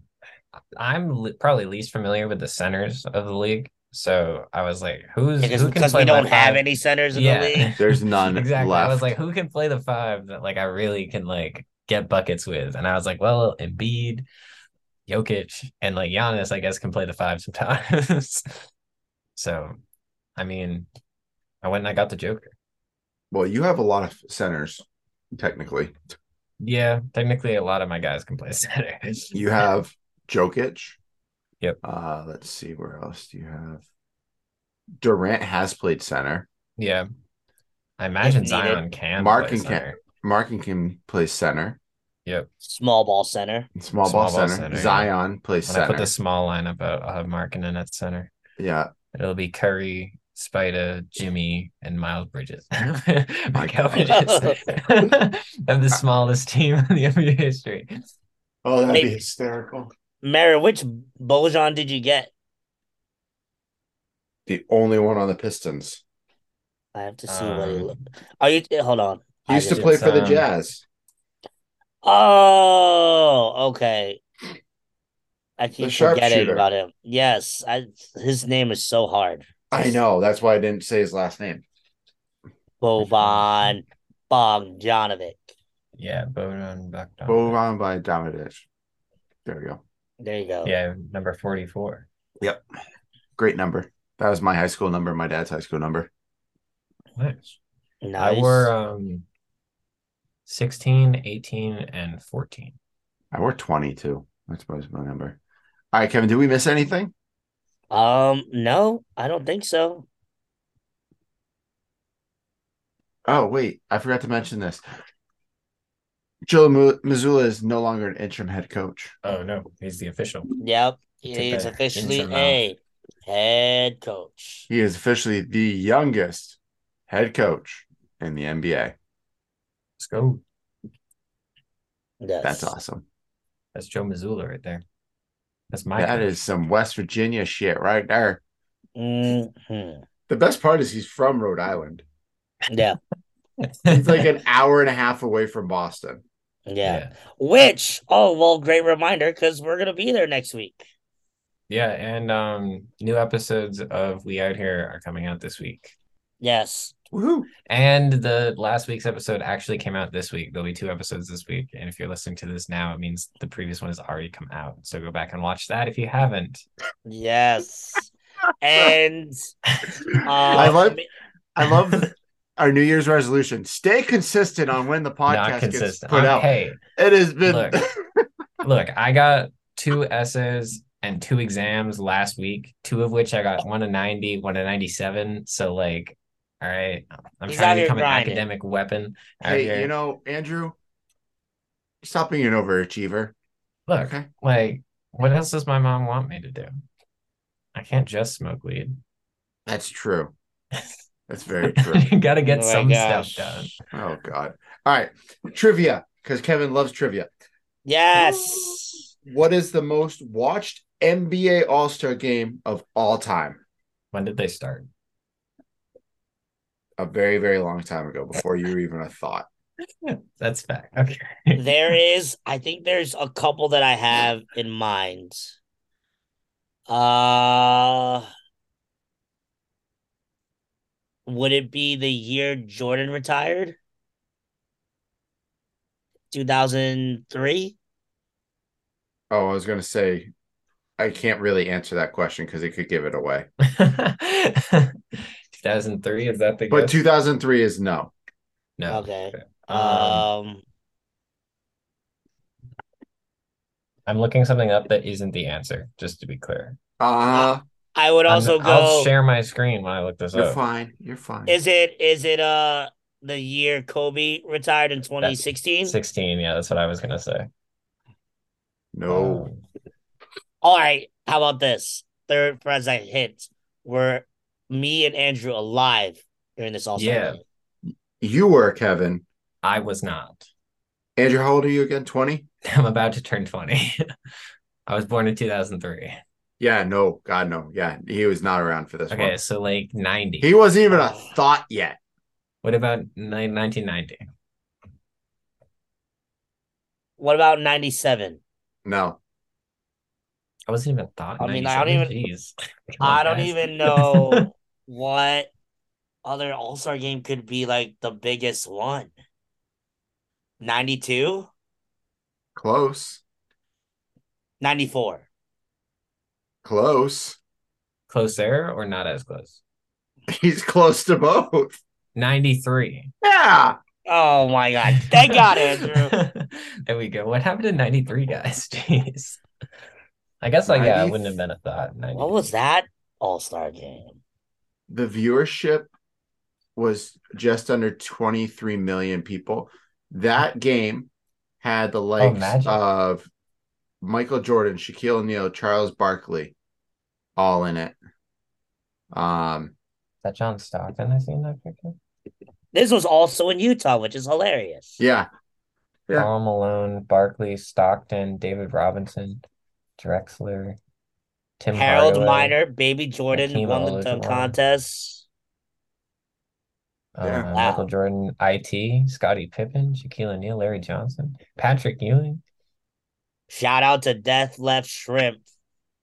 I'm li- probably least familiar with the centers of the league. So I was like, who's Because, who can because play we don't have five? any centers in Yeah. the league. there's none exactly. left. I was like, who can play the five that like I really can like get buckets with? And I was like, well, Embiid, Jokic, and like Giannis, I guess, can play the five sometimes. so, I mean, I went and I got the Joker. well, you have a lot of centers, technically. Yeah, technically, a lot of my guys can play center. You have Jokic. Yep. Uh, let's see where else do you have. Durant has played center. yeah. I imagine needed. Zion can Mark play and can- center. Markin can play center. Yep. Small ball center. Small, Small ball, ball center. center, yeah. Zion plays When I center. put the small lineup out, I'll have Markkanen at center. Yeah. It'll be Curry, Spida, Jimmy, and Miles Bridges. Mike God. Bridges. of the smallest team in the NBA history. Oh, that'd Maybe- be hysterical. Mary, which Bojan did you get? The only one on the Pistons. I have to see what he Um, looked. Are you hold on? He used to play for the um, Jazz. Oh, okay. I keep forgetting sharpshooter. about him. Yes, I his name is so hard. I know. That's why I didn't say his last name. Boban Bogdanovic. Yeah, Bojan Bogdanovic. Bovan by Damadic. There we go. There you go. Yeah, number 44. Yep. Great number. That was my high school number, my dad's high school number. Nice. Nice. I wore um 16, 18, and 14. I wore 22. That's most my number. All right, Kevin, did we miss anything? Um, no, I don't think so. Oh, wait. I forgot to mention this. Joe Mazzulla is no longer an interim head coach. Oh no, he's the official. Yep, Took he is officially interim a head coach. He is officially the youngest head coach in the NBA. Let's go. Yes. That's awesome. That's Joe Mazzulla right there. That's my That coach. is some West Virginia shit right there. Mhm. The best part is he's from Rhode Island. Yeah, He's like an hour and a half away from Boston. yeah. Which, oh well, great reminder because we're gonna be there next week. Yeah, and um new episodes of We Out Here are coming out this week. Yes. Woohoo. And the last week's episode actually came out this week. There'll be two episodes this week. And if you're listening to this now, it means the previous one has already come out. So go back and watch that if you haven't. Yes. And I uh, love I love our New Year's resolution. Stay consistent on when the podcast gets consistent. put Um, out. Hey, It has been Look. look, I got two essays and two exams last week, two of which I got one a 90, one a 97. So, like, all right, I'm He's trying to here become an academic weapon. hey, here. you know, Andrew, stop being an overachiever. look, Okay. like, what else does my mom want me to do? I can't just smoke weed. That's true. That's very true. you got to get Oh some gosh. stuff done. oh God. All right. Trivia, because Kevin loves trivia. yes. What is the most watched NBA All-Star game of all time? When did they start? A very, very long time ago, before you were even a thought. That's fact. Okay. There is, I think there's a couple that I have in mind. Uh would it be the year Jordan retired? 2003? Oh, I was gonna say I can't really answer that question because it could give it away. 2003 is that the But guess? 2003 is no. no. Okay. Um, Um, I'm looking something up that isn't the answer, just to be clear. Uh I would I'm- also I'll go share my screen when I look this up. you're fine. You're fine. Is it is it uh the year Kobe retired in 2016? 16, yeah, that's what I was gonna say. no. All right, how about this? Third for as a hint. Were me and Andrew alive during this all Yeah. you were Kevin. I was not. Andrew, how old are you again? 20? I'm about to turn 20. I was born in 2003. Yeah, no, God, no. Yeah, he was not around for this Okay, one. so like 90. He wasn't even a thought yet. What about ni- 1990? What about 97? No. I wasn't even thought. I mean, I don't 97. Jeez. I don't guys. even know what other All-Star game could be like the biggest one. 92? Close. 94. Close. close there or not as close? He's close to both. 93. Yeah. Oh my god. Thank God, Andrew. there we go. What happened to 93, guys? Jeez. I guess like yeah, it wouldn't have been a thought. 90. What was that All-Star game? The viewership was just under 23 million people. That game had the oh, likes Magic. of Michael Jordan, Shaquille O'Neal, Charles Barkley all in it. Um, Is that John Stockton I see in that picture? This was also in Utah, which is hilarious. yeah. Yeah. Karl Malone, Barkley, Stockton, David Robinson, Drexler, Tim Harold Hardaway, Miner, Baby Jordan Hakeem won the dunk contest. uh, Yeah. Michael Jordan, IT, Scottie Pippen, Shaquille O'Neal, Larry Johnson, Patrick Ewing. Shout out to Detlef Schrempf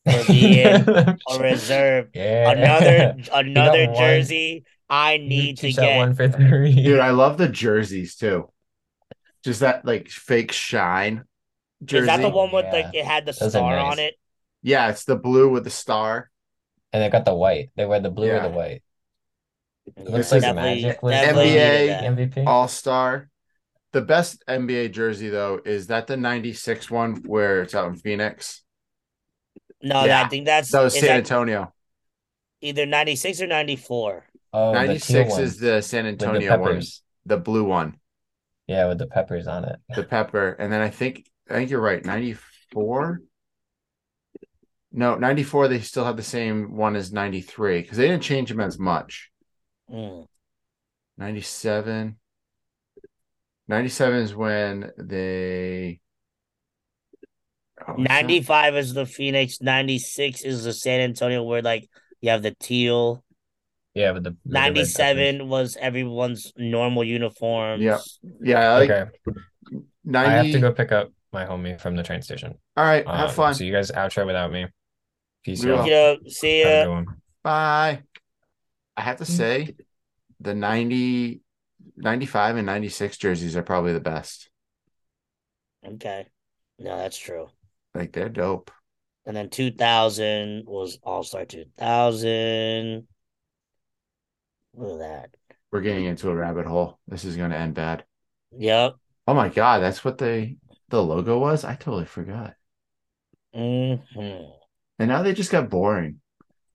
for being a reserve. yeah. Another another one. jersey I need to get. one for three. Dude, I love the jerseys too. Just that like fake shine jersey. Is that the one with Yeah. like it had the Those star nice. on it? Yeah, it's the blue with the star. And they got the white. They wear the blue or the white. Yeah, looks like Magic was NBA. MVP. All star. The best NBA jersey though is that the '96 one where it's out in Phoenix. No, Yeah. I think that's That was is San that Antonio. either 96 or 94. Oh, the teal '96 is the San with the Antonio one, the blue one, Yeah, with the peppers on it. the pepper, and then I think I think you're right. '94. No, '94. They still have the same one as '93 because they didn't change them as much. Mm. 97 97 is when they Oh, 95 is the Phoenix, 96 is the San Antonio where like you have the teal. Yeah, but the the 97 was everyone's normal uniforms. Yeah. yeah I like Okay, 90 I have to go pick up my homie from the train station. all right Um, have fun So you guys outro without me. Peace out. You know, see Have ya. bye i have to say the 90 95 and 96 jerseys are probably the best Okay. No, that's true. Like they're dope. And then 2000 was All Star 2000. Look at that. we're getting into a rabbit hole. This is going to end bad. Yep. oh my god that's what they the logo was? I totally forgot. Hmm and now they just got boring.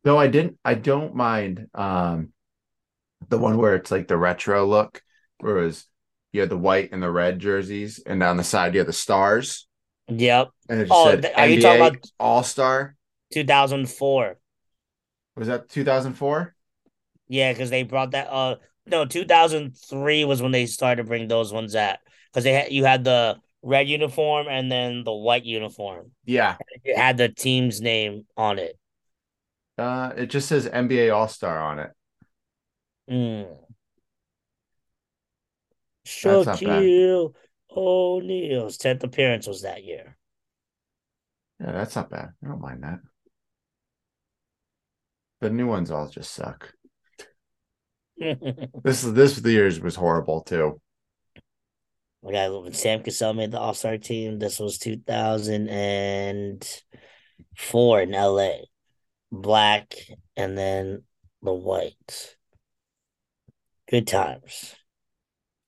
Though i didn't i don't mind um the one where it's like the retro look where it was you had the white and the red jerseys and down the side you had the stars Yep. and it just Oh, said are you talking about- all-star 2004. was that 2004 Yeah, because they brought that. Uh, no, 2003 was when they started to bring those ones at. Because they had you had the red uniform and then the white uniform. yeah It had the team's name on it. uh it just says nba all-star on it Mm. Not bad. O'Neal's tenth appearance was that year. yeah that's not bad i don't mind that the new ones all just suck this this year's was horrible too got when Sam Cassell made the All Star team. This was two thousand and four in L.A. Black and then the white. Good times.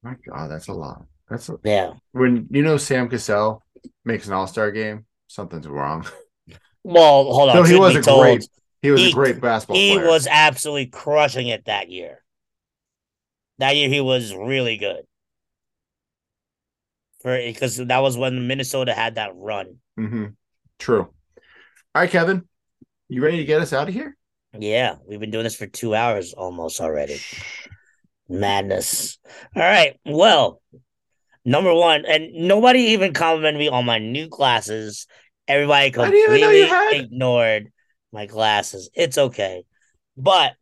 my god that's a lot that's Yeah. when you know Sam Cassell makes an all-star game, something's wrong. Well, hold on. No, he was a told, great He was He- a great basketball He player. was absolutely crushing it that year. That year he was really good. For because that was when Minnesota had that run. hmm True. All right, Kevin, you ready to get us out of here? Yeah, we've been doing this for two hours almost already. Madness. All right. Well, number one, and nobody even complimented me on my new glasses. Everybody I didn't even know you completely ignored my glasses. It's okay. But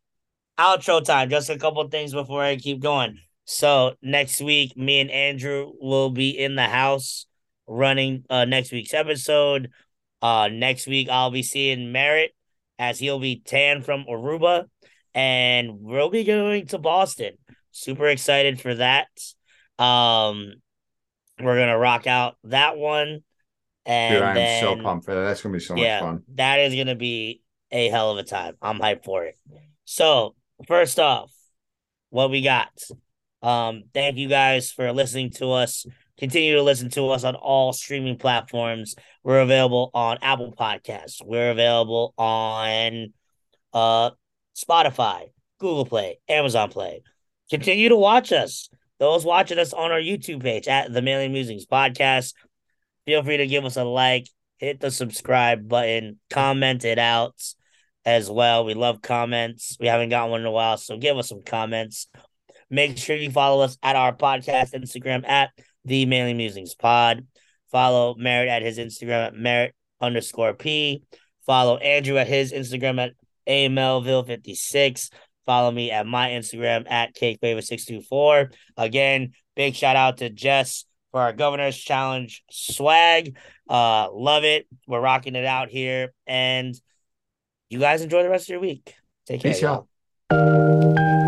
outro time, just a couple things before I keep going. So next week, me and Andrew will be in the house running uh next week's episode. Uh next week I'll be seeing Merritt as he'll be tan from Aruba, and we'll be going to Boston. Super excited for that. Um, we're gonna rock out that one, and Dude, I am then so pumped for that. That's gonna be so yeah, much fun. that is gonna be a hell of a time. I'm hyped for it. So first off, what we got? Um, thank you guys for listening to us. Continue to listen to us on all streaming platforms. We're available on Apple Podcasts. We're available on uh Spotify, Google Play, Amazon Play. Continue to watch us. Those watching us on our YouTube page at the Mailing Musings Podcast. Feel free to give us a like, hit the subscribe button, comment it out as well. We love comments. We haven't got one in a while, so give us some comments. Make sure you follow us at our podcast Instagram at the Mailing Musings Pod. Follow Merritt at his Instagram at Merritt underscore P. Follow Andrew at his Instagram at AMLville56. Follow me at my Instagram at CakeFavor624. Again, big shout out to Jess for our Governor's Challenge swag. Uh, love it. We're rocking it out here. And you guys enjoy the rest of your week. Take care. Peace y'all. out.